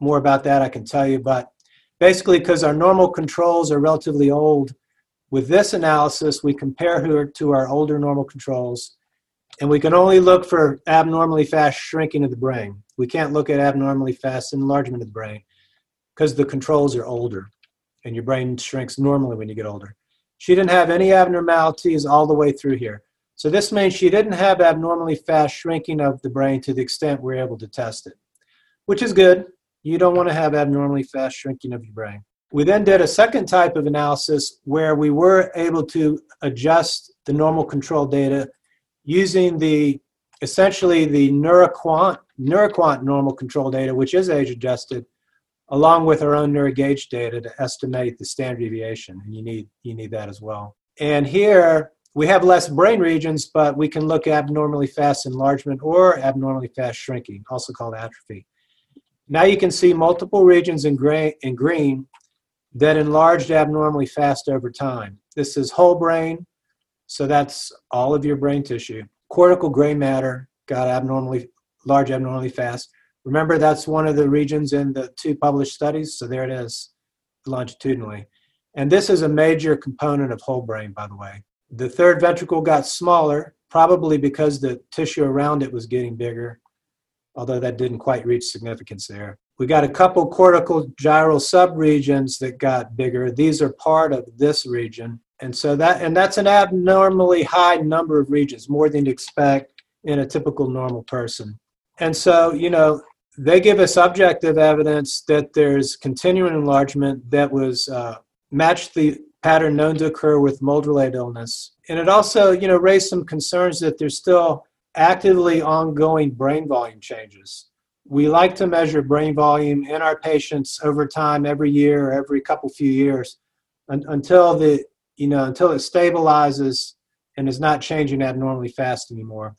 more about that, I can tell you. But basically, because our normal controls are relatively old, with this analysis, we compare her to our older normal controls, and we can only look for abnormally fast shrinking of the brain. We can't look at abnormally fast enlargement of the brain because the controls are older, and your brain shrinks normally when you get older. She didn't have any abnormalities all the way through here. So this means she didn't have abnormally fast shrinking of the brain to the extent we're able to test it, which is good. You don't want to have abnormally fast shrinking of your brain. We then did a second type of analysis where we were able to adjust the normal control data using the essentially the NeuroQuant, NeuroQuant normal control data, which is age adjusted, along with our own NeuroGauge data to estimate the standard deviation. And you need you need that as well. And here we have less brain regions, but we can look at abnormally fast enlargement or abnormally fast shrinking, also called atrophy. Now you can see multiple regions in, gray, in green that enlarged abnormally fast over time. This is whole brain, so that's all of your brain tissue. Cortical gray matter got abnormally large, abnormally fast. Remember, that's one of the regions in the two published studies, so there it is longitudinally. And this is a major component of whole brain, by the way. The third ventricle got smaller, probably because the tissue around it was getting bigger, although that didn't quite reach significance there. We got a couple cortical gyral subregions that got bigger. These are part of this region. And so that and that's an abnormally high number of regions, more than you'd expect in a typical normal person. And so, you know, they give us objective evidence that there's continuing enlargement that was uh, matched the pattern known to occur with mold-related illness. And it also, you know, raised some concerns that there's still actively ongoing brain volume changes. We like to measure brain volume in our patients over time, every year, every couple few years, un- until the, you know, until it stabilizes and is not changing abnormally fast anymore.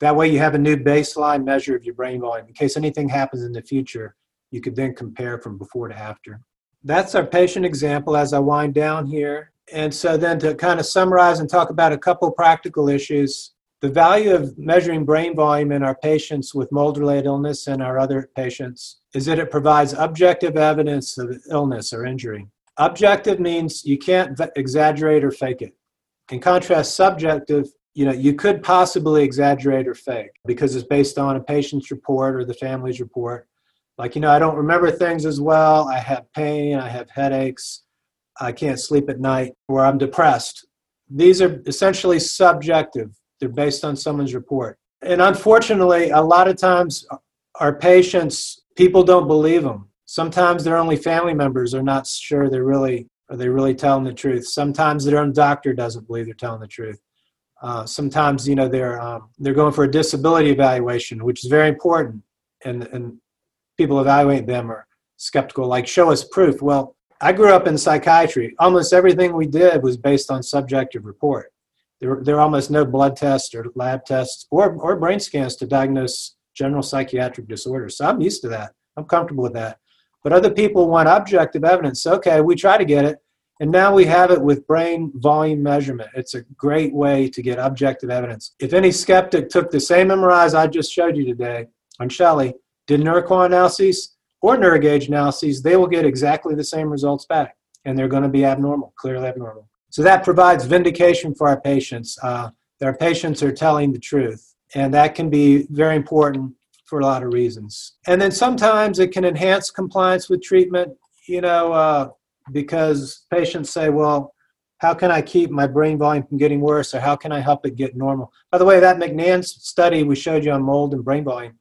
That way, you have a new baseline measure of your brain volume. In case anything happens in the future, you could then compare from before to after that's our patient example as I wind down here. And so then to kind of summarize and talk about a couple practical issues, the value of measuring brain volume in our patients with mold-related illness and our other patients is that it provides objective evidence of illness or injury. Objective means you can't exaggerate or fake it. In contrast, subjective, you know, you could possibly exaggerate or fake because it's based on a patient's report or the family's report like, you know, I don't remember things as well. I have pain, I have headaches, I can't sleep at night, or I'm depressed. These are essentially subjective, they're based on someone's report. And unfortunately, a lot of times our patients, people don't believe them. Sometimes their only family members are not sure they're really are they really telling the truth. Sometimes their own doctor doesn't believe they're telling the truth. Uh, sometimes you know they're um, they're going for a disability evaluation, which is very important, and and people evaluate them are skeptical, like, show us proof. Well, I grew up in psychiatry. Almost everything we did was based on subjective report. There, there are almost no blood tests or lab tests or, or brain scans to diagnose general psychiatric disorders. So I'm used to that. I'm comfortable with that. But other people want objective evidence. Okay, we try to get it. And now we have it with brain volume measurement. It's a great way to get objective evidence. If any skeptic took the same MRIs I just showed you today on Shelley did NeuroQuant analyses or NeuroGauge analyses, they will get exactly the same results back, and they're going to be abnormal, clearly abnormal. So that provides vindication for our patients. Uh, our patients are telling the truth, and that can be very important for a lot of reasons. And then sometimes it can enhance compliance with treatment, you know, uh, because patients say, well, how can I keep my brain volume from getting worse, or how can I help it get normal? By the way, that McNan study we showed you on mold and brain volume,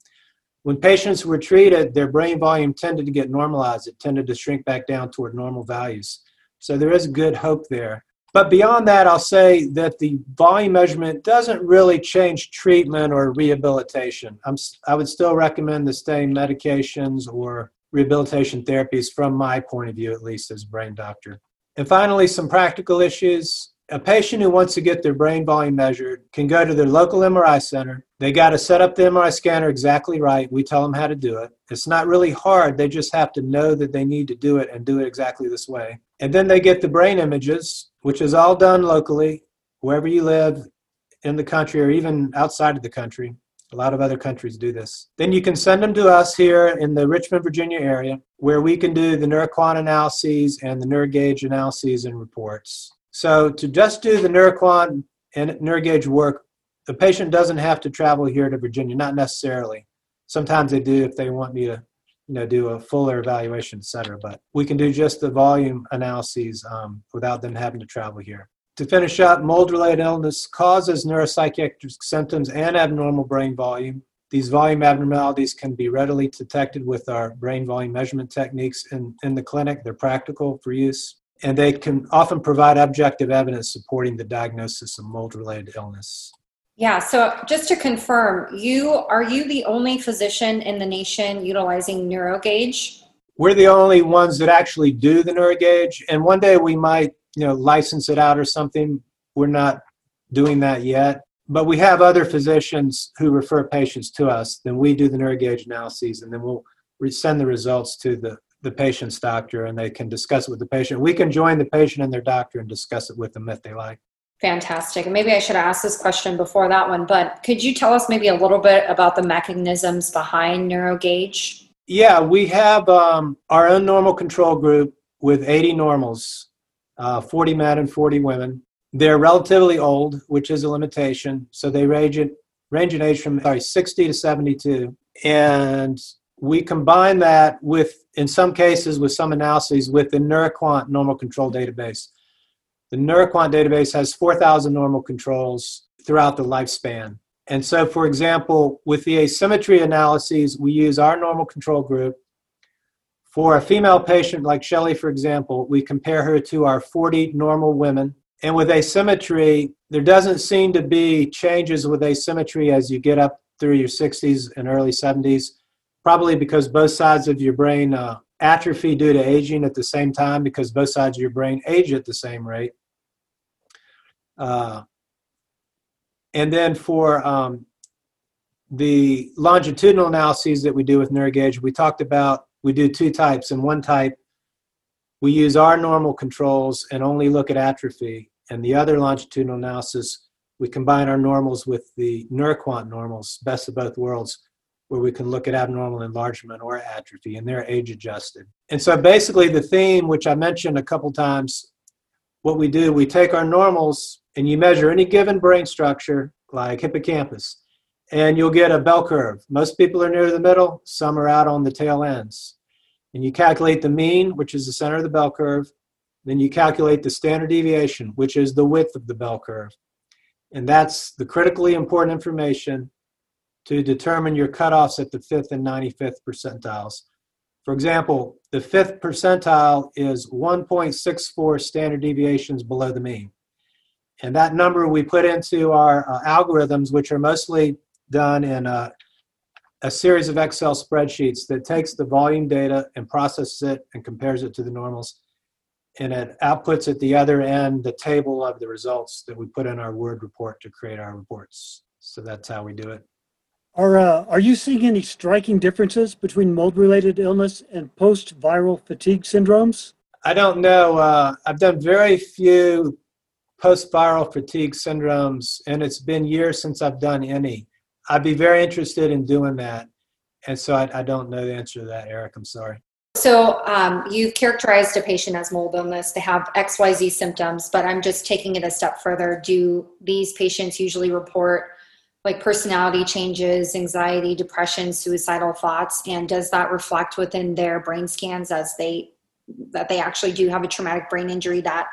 when patients were treated, their brain volume tended to get normalized. It tended to shrink back down toward normal values. So there is good hope there. But beyond that, I'll say that the volume measurement doesn't really change treatment or rehabilitation. I'm, I would still recommend the staying medications or rehabilitation therapies from my point of view, at least as a brain doctor. And finally, some practical issues. a patient who wants to get their brain volume measured can go to their local MRI center. They got to set up the MRI scanner exactly right. We tell them how to do it. It's not really hard. They just have to know that they need to do it and do it exactly this way. And then they get the brain images, which is all done locally, wherever you live in the country or even outside of the country. A lot of other countries do this. Then you can send them to us here in the Richmond, Virginia area, where we can do the NeuroQuant analyses and the NeuroGauge analyses and reports. So to just do the NeuroQuant and NeuroGauge work, the patient doesn't have to travel here to Virginia, not necessarily. Sometimes they do if they want me to, you know, do a fuller evaluation, et cetera. But we can do just the volume analyses um, without them having to travel here. To finish up, mold-related illness causes neuropsychiatric symptoms and abnormal brain volume. These volume abnormalities can be readily detected with our brain volume measurement techniques in, in the clinic. They're practical for use and they can often provide objective evidence supporting the diagnosis of mold related illness. Yeah, so just to confirm, you are you the only physician in the nation utilizing NeuroGauge? We're the only ones that actually do the NeuroGauge, and one day we might, you know, license it out or something. We're not doing that yet, but we have other physicians who refer patients to us. Then we do the NeuroGauge analyses, and then we'll send the results to the the patient's doctor and they can discuss it with the patient. We can join the patient and their doctor and discuss it with them if they like. Fantastic. maybe I should have asked this question before that one, but could you tell us maybe a little bit about the mechanisms behind NeuroGauge? Yeah, we have um, our own normal control group with 80 normals, uh, 40 men and 40 women. They're relatively old, which is a limitation. So they range in, range in age from sorry, 60 to 72. And we combine that with, in some cases, with some analyses with the NeuroQuant normal control database. The NeuroQuant database has 4,000 normal controls throughout the lifespan. And so, for example, with the asymmetry analyses, we use our normal control group. For a female patient like Shelley, for example, we compare her to our 40 normal women. And with asymmetry, there doesn't seem to be changes with asymmetry as you get up through your 60s and early 70s probably because both sides of your brain uh, atrophy due to aging at the same time because both sides of your brain age at the same rate. Uh, and then for um, the longitudinal analyses that we do with NeuroGauge, we talked about we do two types. In one type, we use our normal controls and only look at atrophy. And the other longitudinal analysis, we combine our normals with the NeuroQuant normals, best of both worlds where we can look at abnormal enlargement or atrophy, and they're age adjusted. And so basically, the theme, which I mentioned a couple times, what we do, we take our normals and you measure any given brain structure, like hippocampus, and you'll get a bell curve. Most people are near the middle, some are out on the tail ends. And you calculate the mean, which is the center of the bell curve. Then you calculate the standard deviation, which is the width of the bell curve. And that's the critically important information to determine your cutoffs at the fifth and 95th percentiles. For example, the fifth percentile is 1.64 standard deviations below the mean. And that number we put into our uh, algorithms, which are mostly done in a, a series of Excel spreadsheets that takes the volume data and processes it and compares it to the normals. And it outputs at the other end the table of the results that we put in our Word report to create our reports. So that's how we do it. Are, uh, are you seeing any striking differences between mold related illness and post viral fatigue syndromes? I don't know. Uh, I've done very few post viral fatigue syndromes, and it's been years since I've done any. I'd be very interested in doing that. And so I, I don't know the answer to that, Eric. I'm sorry. So um, you've characterized a patient as mold illness. They have XYZ symptoms, but I'm just taking it a step further. Do these patients usually report like personality changes, anxiety, depression, suicidal thoughts, and does that reflect within their brain scans as they that they actually do have a traumatic brain injury that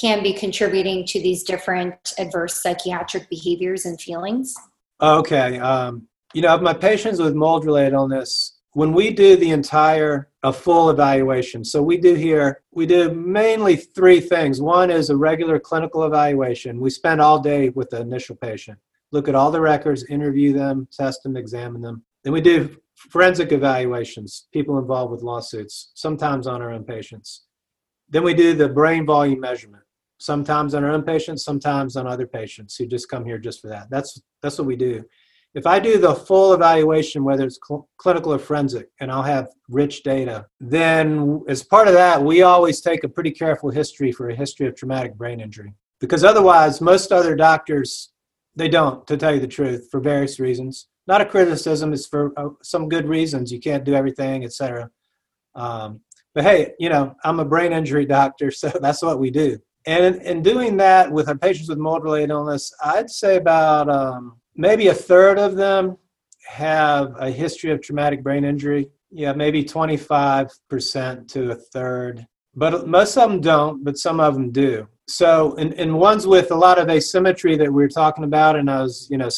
can be contributing to these different adverse psychiatric behaviors and feelings? Okay. Um, you know, of my patients with mold related illness, when we do the entire a full evaluation so we do here we do mainly three things one is a regular clinical evaluation we spend all day with the initial patient look at all the records, interview them, test them, examine them. Then we do forensic evaluations, people involved with lawsuits, sometimes on our own patients. Then we do the brain volume measurement. Sometimes on our own patients, sometimes on other patients who just come here just for that. That's that's what we do. If I do the full evaluation, whether it's cl- clinical or forensic, and I'll have rich data, then as part of that, we always take a pretty careful history for a history of traumatic brain injury. Because otherwise, most other doctors, they don't, to tell you the truth, for various reasons. Not a criticism, it's for uh, some good reasons. You can't do everything, etc. Um, but hey, you know, I'm a brain injury doctor, so that's what we do. And in, in doing that with our patients with mold related illness, I'd say about um, maybe a third of them have a history of traumatic brain injury. Yeah, maybe 25% to a third. But most of them don't, but some of them do. So, in, in ones with a lot of asymmetry that we were talking about, and I was, you know,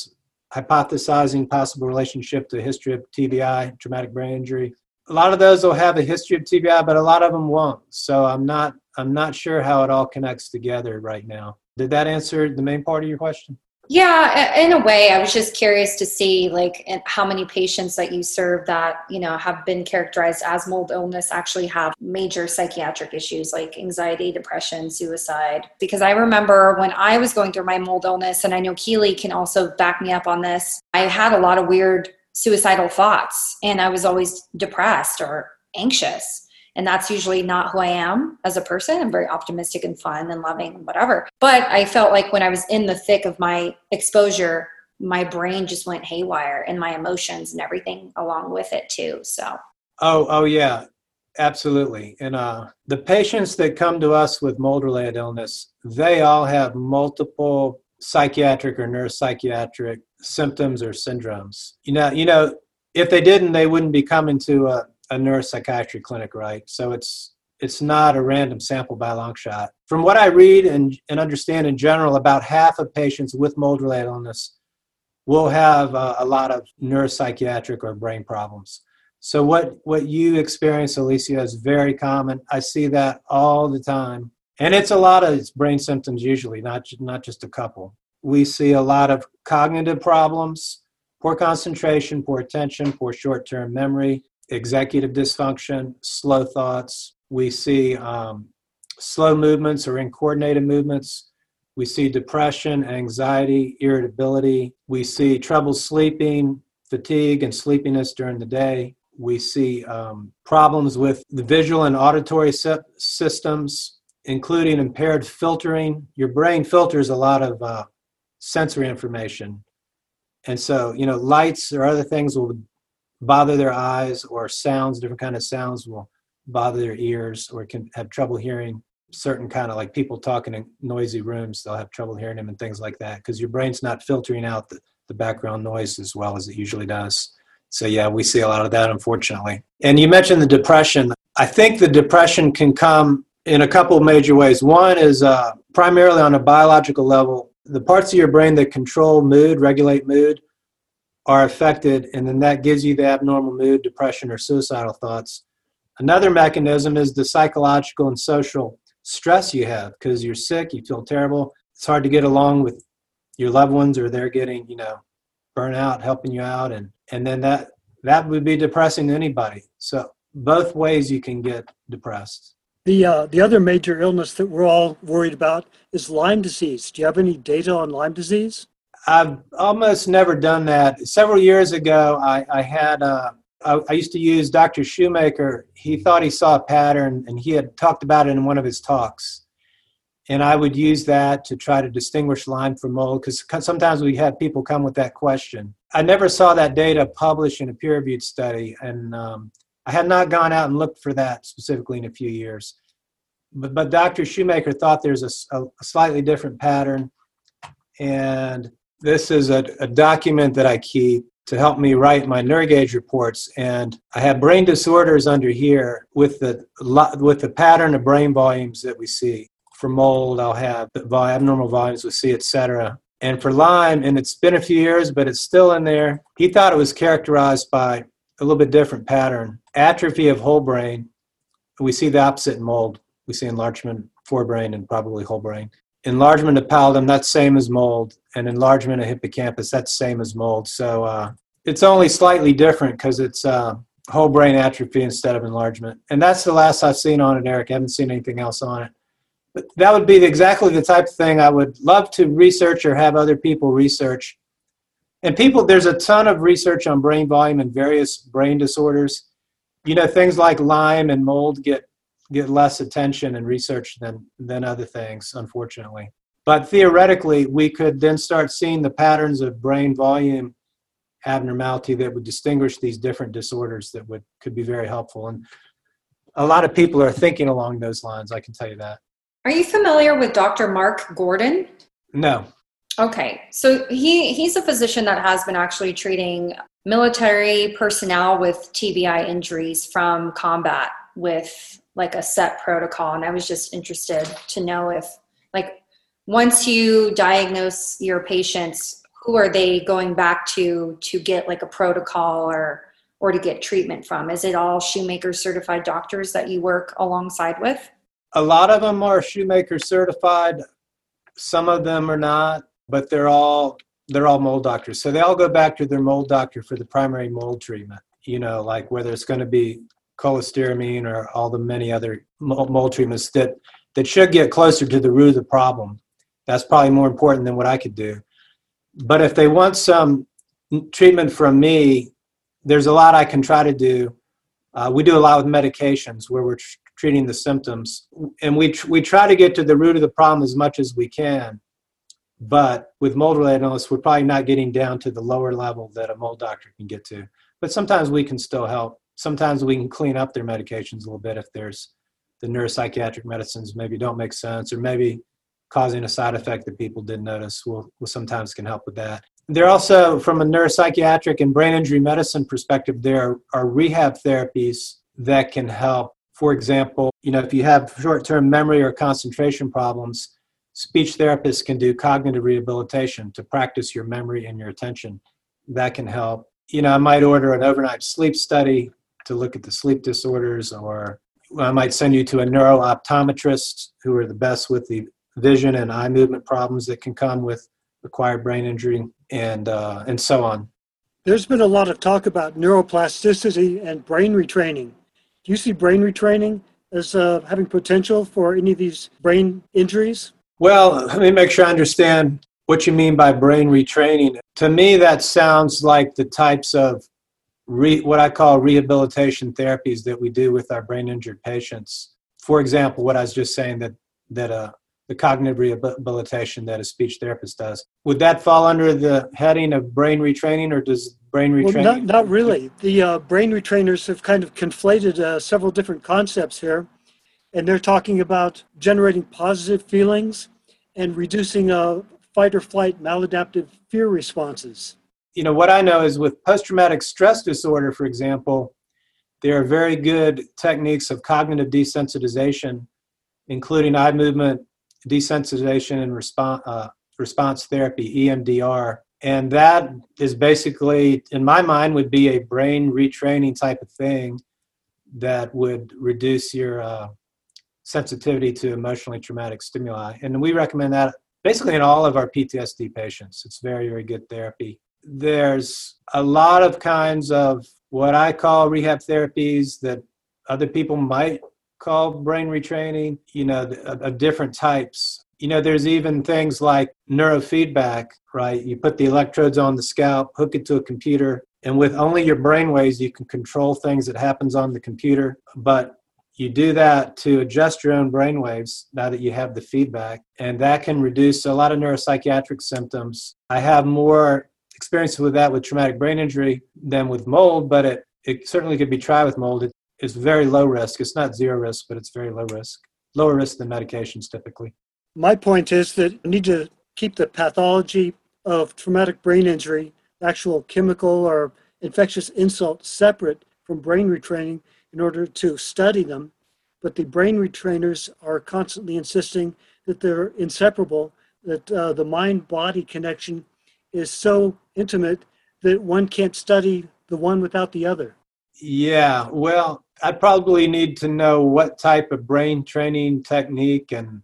hypothesizing possible relationship to history of TBI, traumatic brain injury. A lot of those will have a history of TBI, but a lot of them won't. So I'm not I'm not sure how it all connects together right now. Did that answer the main part of your question? Yeah, in a way, I was just curious to see like how many patients that you serve that you know have been characterized as mold illness actually have major psychiatric issues like anxiety, depression, suicide. Because I remember when I was going through my mold illness, and I know Keely can also back me up on this. I had a lot of weird suicidal thoughts, and I was always depressed or anxious and that's usually not who I am as a person. I'm very optimistic and fun and loving and whatever. But I felt like when I was in the thick of my exposure, my brain just went haywire and my emotions and everything along with it too. So Oh, oh yeah. Absolutely. And uh, the patients that come to us with mold related illness, they all have multiple psychiatric or neuropsychiatric symptoms or syndromes. You know, you know, if they didn't, they wouldn't be coming to a, a neuropsychiatry clinic, right? So it's it's not a random sample by a long shot. From what I read and, and understand in general, about half of patients with mold related illness will have uh, a lot of neuropsychiatric or brain problems. So what what you experience, Alicia, is very common. I see that all the time, and it's a lot of brain symptoms usually, not not just a couple. We see a lot of cognitive problems, poor concentration, poor attention, poor short term memory, executive dysfunction, slow thoughts. We see um, slow movements or incoordinated movements. We see depression, anxiety, irritability. We see trouble sleeping, fatigue, and sleepiness during the day. We see um, problems with the visual and auditory systems, including impaired filtering. Your brain filters a lot of uh, sensory information. And so, you know, lights or other things will bother their eyes or sounds different kind of sounds will bother their ears or can have trouble hearing certain kind of like people talking in noisy rooms they'll have trouble hearing them and things like that because your brain's not filtering out the, the background noise as well as it usually does. So yeah we see a lot of that unfortunately. And you mentioned the depression. I think the depression can come in a couple major ways. One is uh, primarily on a biological level the parts of your brain that control mood regulate mood are affected, and then that gives you the abnormal mood, depression, or suicidal thoughts. Another mechanism is the psychological and social stress you have because you're sick, you feel terrible. It's hard to get along with your loved ones, or they're getting, you know, burnout, helping you out, and and then that that would be depressing to anybody. So both ways you can get depressed. The uh, the other major illness that we're all worried about is Lyme disease. Do you have any data on Lyme disease? I've almost never done that. Several years ago, I, I had uh, I, I used to use Dr. Shoemaker. He thought he saw a pattern, and he had talked about it in one of his talks. And I would use that to try to distinguish Lyme from mold because sometimes we have people come with that question. I never saw that data published in a peer reviewed study, and um, I had not gone out and looked for that specifically in a few years. But, but Dr. Shoemaker thought there's a, a slightly different pattern. And this is a, a document that I keep to help me write my NeuroGauge reports. And I have brain disorders under here with the, with the pattern of brain volumes that we see. For mold, I'll have abnormal volumes we see, etc. And for Lyme, and it's been a few years, but it's still in there. He thought it was characterized by a little bit different pattern. Atrophy of whole brain. We see the opposite in mold. We see enlargement forebrain and probably whole brain enlargement of pallidum, that's same as mold, and enlargement of hippocampus, that's same as mold. So uh, it's only slightly different because it's uh, whole brain atrophy instead of enlargement. And that's the last I've seen on it, Eric. I haven't seen anything else on it. But that would be exactly the type of thing I would love to research or have other people research. And people, there's a ton of research on brain volume and various brain disorders. You know, things like Lyme and mold get get less attention and research than than other things, unfortunately. But theoretically, we could then start seeing the patterns of brain volume abnormality that would distinguish these different disorders that would could be very helpful. And a lot of people are thinking along those lines. I can tell you that. Are you familiar with Dr. Mark Gordon? No. Okay, so he he's a physician that has been actually treating military personnel with TBI injuries from combat with like a set protocol, and I was just interested to know if like once you diagnose your patients, who are they going back to to get like a protocol or or to get treatment from? Is it all Shoemaker certified doctors that you work alongside with? A lot of them are Shoemaker certified. Some of them are not, but they're all they're all mold doctors. So they all go back to their mold doctor for the primary mold treatment. You know, like whether it's going to be cholestyramine or all the many other mold treatments that that should get closer to the root of the problem. That's probably more important than what I could do. But if they want some treatment from me, there's a lot I can try to do. Uh, we do a lot with medications where we're treating the symptoms. And we, tr- we try to get to the root of the problem as much as we can. But with mold related illness, we're probably not getting down to the lower level that a mold doctor can get to. But sometimes we can still help. Sometimes we can clean up their medications a little bit if there's the neuropsychiatric medicines maybe don't make sense or maybe causing a side effect that people didn't notice. We'll, we'll sometimes can help with that. There also, from a neuropsychiatric and brain injury medicine perspective, there are rehab therapies that can help for example, you know, if you have short-term memory or concentration problems, speech therapists can do cognitive rehabilitation to practice your memory and your attention. That can help. You know, I might order an overnight sleep study to look at the sleep disorders, or I might send you to a neurooptometrist who are the best with the vision and eye movement problems that can come with acquired brain injury, and uh, and so on. There's been a lot of talk about neuroplasticity and brain retraining. Do you see brain retraining as uh, having potential for any of these brain injuries? Well, let me make sure I understand what you mean by brain retraining. To me, that sounds like the types of re, what I call rehabilitation therapies that we do with our brain injured patients. For example, what I was just saying that that uh, the cognitive rehabilitation that a speech therapist does. Would that fall under the heading of brain retraining, or does brain retraining? Well, not, not really. The uh, brain retrainers have kind of conflated uh, several different concepts here, and they're talking about generating positive feelings and reducing uh, fight or flight maladaptive fear responses. You know, what I know is with post traumatic stress disorder, for example, there are very good techniques of cognitive desensitization, including eye movement desensitization and response, uh, response therapy, EMDR. And that is basically, in my mind, would be a brain retraining type of thing that would reduce your uh, sensitivity to emotionally traumatic stimuli. And we recommend that basically in all of our PTSD patients. It's very, very good therapy. There's a lot of kinds of what I call rehab therapies that other people might call brain retraining, you know, of different types. You know, there's even things like neurofeedback, right? You put the electrodes on the scalp, hook it to a computer, and with only your brain waves, you can control things that happens on the computer. But you do that to adjust your own brain waves now that you have the feedback, and that can reduce a lot of neuropsychiatric symptoms. I have more experience with that with traumatic brain injury than with mold, but it, it certainly could be tried with mold. It, is very low risk. It's not zero risk, but it's very low risk. Lower risk than medications typically. My point is that you need to keep the pathology of traumatic brain injury, actual chemical or infectious insult, separate from brain retraining in order to study them. But the brain retrainers are constantly insisting that they're inseparable, that uh, the mind body connection is so intimate that one can't study the one without the other. Yeah, well, I probably need to know what type of brain training technique and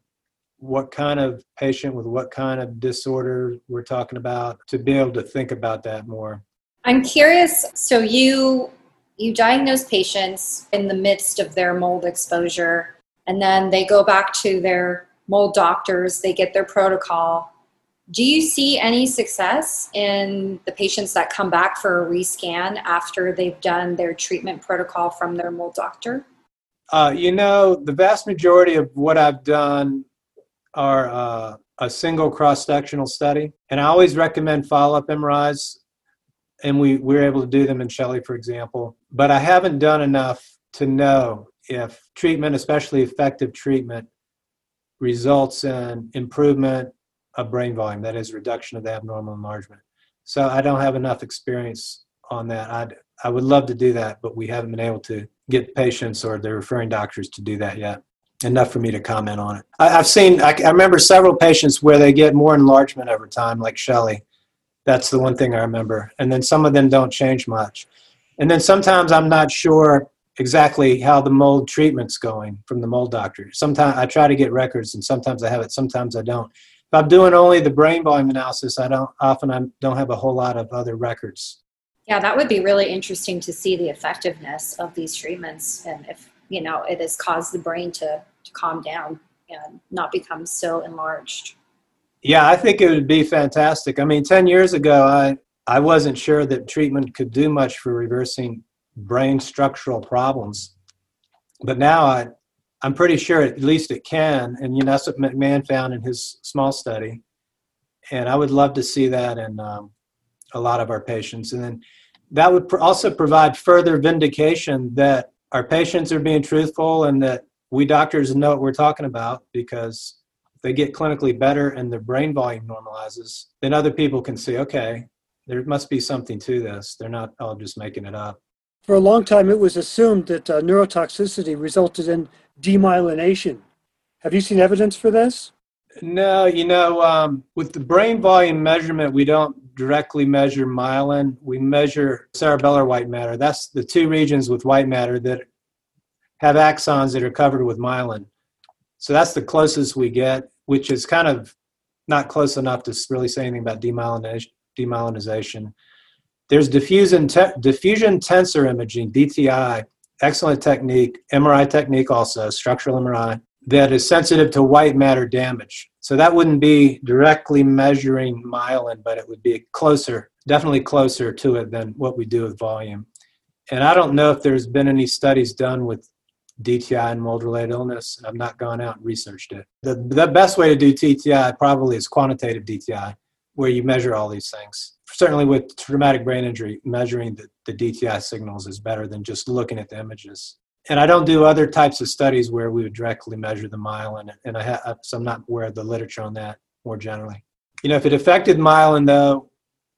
what kind of patient with what kind of disorder we're talking about to be able to think about that more. I'm curious. So you you diagnose patients in the midst of their mold exposure, and then they go back to their mold doctors, they get their protocol. Do you see any success in the patients that come back for a rescan after they've done their treatment protocol from their mold doctor? Uh, you know, the vast majority of what I've done are uh, a single cross-sectional study, and I always recommend follow-up MRIs, and we we're able to do them in Shelley, for example. But I haven't done enough to know if treatment, especially effective treatment, results in improvement of brain volume, that is, reduction of the abnormal enlargement. So I don't have enough experience on that. I'd, I would love to do that, but we haven't been able to get patients or the referring doctors to do that yet. Enough for me to comment on it. I, have seen, I, I remember several patients where they get more enlargement over time, like Shelley. That's the one thing I remember. And then some of them don't change much. And then sometimes I'm not sure exactly how the mold treatment's going from the mold doctor. Sometimes I try to get records, and sometimes I have it, sometimes I don't. I'm doing only the brain volume analysis, I don't often I don't have a whole lot of other records. Yeah, that would be really interesting to see the effectiveness of these treatments, and if you know it has caused the brain to, to calm down and not become so enlarged. Yeah, I think it would be fantastic. I mean, ten years ago, I I wasn't sure that treatment could do much for reversing brain structural problems. But now I, I'm pretty sure at least it can, and you know that's what McMahon found in his small study. And I would love to see that in um, a lot of our patients. And then that would pr- also provide further vindication that our patients are being truthful and that we doctors know what we're talking about because they get clinically better and their brain volume normalizes, then other people can see, okay, there must be something to this. They're not all just making it up. For a long time, it was assumed that uh, neurotoxicity resulted in demyelination. Have you seen evidence for this? No, you know, um, with the brain volume measurement, we don't directly measure myelin. We measure cerebellar white matter. That's the two regions with white matter that have axons that are covered with myelin. So that's the closest we get, which is kind of not close enough to really say anything about demyelination. There's diffusion, te- diffusion tensor imaging, DTI, excellent technique, MRI technique also, structural MRI, that is sensitive to white matter damage. So that wouldn't be directly measuring myelin, but it would be closer, definitely closer to it than what we do with volume. And I don't know if there's been any studies done with DTI and mold related illness. I've not gone out and researched it. The, the best way to do DTI probably is quantitative DTI, where you measure all these things certainly with traumatic brain injury, measuring the, the DTI signals is better than just looking at the images. And I don't do other types of studies where we would directly measure the myelin, and I have, so I'm not aware of the literature on that more generally. You know, if it affected myelin, though,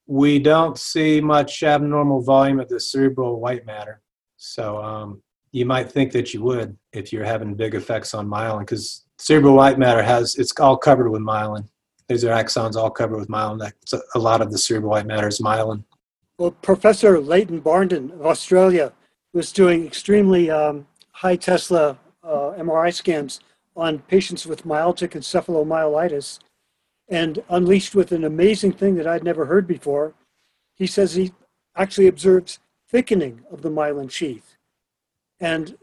we don't see much abnormal volume of the cerebral white matter. So um, you might think that you would if you're having big effects on myelin, because cerebral white matter has it's all covered with myelin. These are axons all covered with myelin. That's a lot of the cerebral white matter is myelin. Well, Professor Leighton Barnden of Australia was doing extremely um, high Tesla uh, MRI scans on patients with myalgic encephalomyelitis and unleashed with an amazing thing that I'd never heard before. He says he actually observes thickening of the myelin sheath. And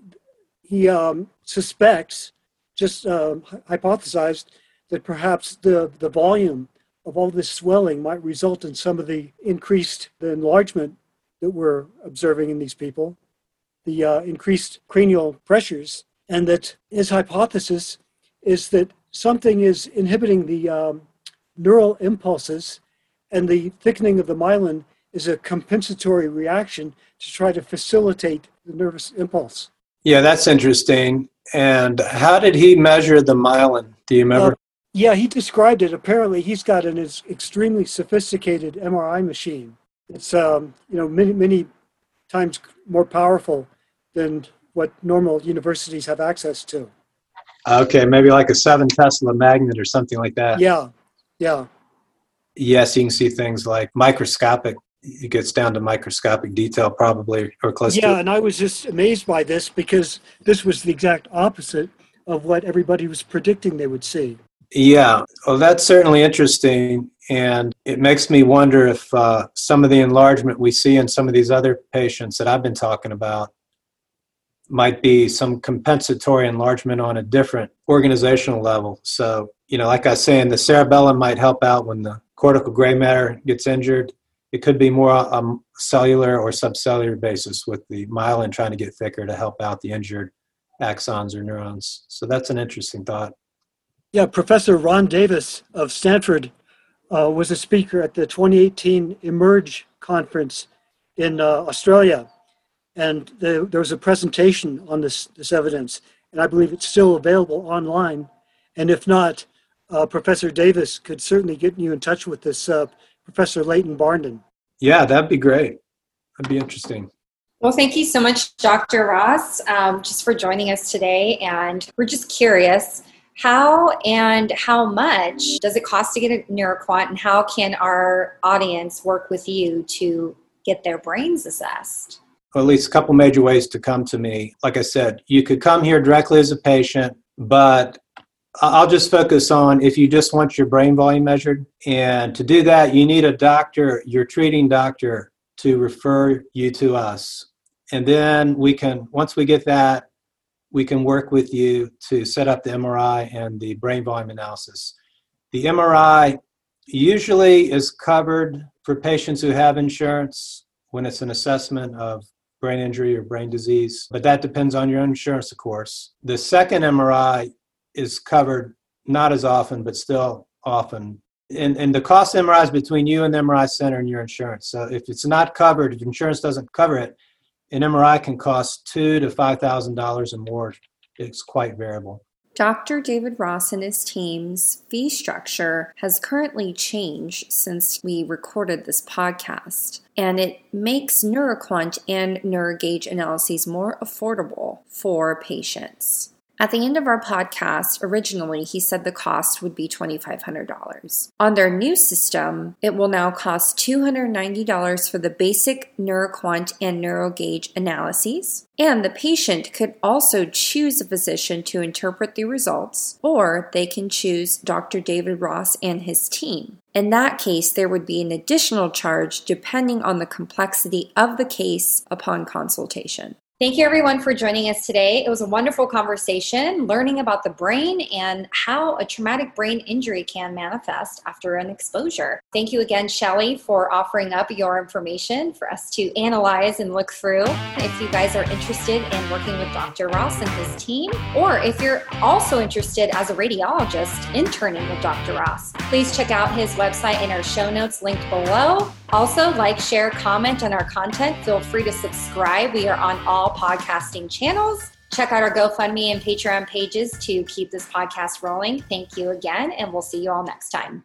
he um, suspects, just uh, hypothesized, that perhaps the, the volume of all this swelling might result in some of the increased the enlargement that we're observing in these people, the uh, increased cranial pressures, and that his hypothesis is that something is inhibiting the um, neural impulses, and the thickening of the myelin is a compensatory reaction to try to facilitate the nervous impulse. Yeah, that's interesting. And how did he measure the myelin? Do you remember? Uh, yeah, he described it. Apparently, he's got an extremely sophisticated MRI machine. It's um, you know many many times more powerful than what normal universities have access to. Okay, maybe like a seven Tesla magnet or something like that. Yeah, yeah. Yes, you can see things like microscopic. It gets down to microscopic detail, probably or close. To Yeah, and I was just amazed by this because this was the exact opposite of what everybody was predicting they would see. Yeah, well, that's certainly interesting. And it makes me wonder if uh, some of the enlargement we see in some of these other patients that I've been talking about might be some compensatory enlargement on a different organizational level. So, you know, like I was saying, the cerebellum might help out when the cortical gray matter gets injured. It could be more um, cellular or subcellular basis with the myelin trying to get thicker to help out the injured axons or neurons. So that's an interesting thought. Yeah, Professor Ron Davis of Stanford uh, was a speaker at the 2018 Emerge conference in uh, Australia. And the, there was a presentation on this, this evidence, and I believe it's still available online. And if not, uh, Professor Davis could certainly get you in touch with this uh, Professor Leighton Barnden. Yeah, that'd be great. That'd be interesting. Well, thank you so much, Dr. Ross, um, just for joining us today. And we're just curious how and how much does it cost to get a NeuroQuant, and how can our audience work with you to get their brains assessed? Well, at least a couple major ways to come to me. Like I said, you could come here directly as a patient, but I'll just focus on if you just want your brain volume measured. And to do that, you need a doctor, your treating doctor, to refer you to us. And then we can, once we get that, we can work with you to set up the MRI and the brain volume analysis. The MRI usually is covered for patients who have insurance when it's an assessment of brain injury or brain disease, but that depends on your insurance, of course. The second MRI is covered not as often, but still often. And, and the cost MRI is between you and the MRI center and your insurance. So if it's not covered, if insurance doesn't cover it, an MRI can cost two to five thousand dollars or more. It's quite variable. Dr. David Ross and his team's fee structure has currently changed since we recorded this podcast, and it makes NeuroQuant and NeuroGauge analyses more affordable for patients. At the end of our podcast, originally he said the cost would be $2,500. On their new system, it will now cost $290 for the basic NeuroQuant and NeuroGauge analyses, and the patient could also choose a physician to interpret the results, or they can choose Dr. David Ross and his team. In that case, there would be an additional charge depending on the complexity of the case upon consultation. Thank you, everyone, for joining us today. It was a wonderful conversation learning about the brain and how a traumatic brain injury can manifest after an exposure. Thank you again, Shelly, for offering up your information for us to analyze and look through. If you guys are interested in working with Dr. Ross and his team, or if you're also interested as a radiologist interning with Dr. Ross, please check out his website in our show notes linked below. Also, like, share, comment on our content. Feel free to subscribe. We are on all podcasting channels. Check out our GoFundMe and Patreon pages to keep this podcast rolling. Thank you again, and we'll see you all next time.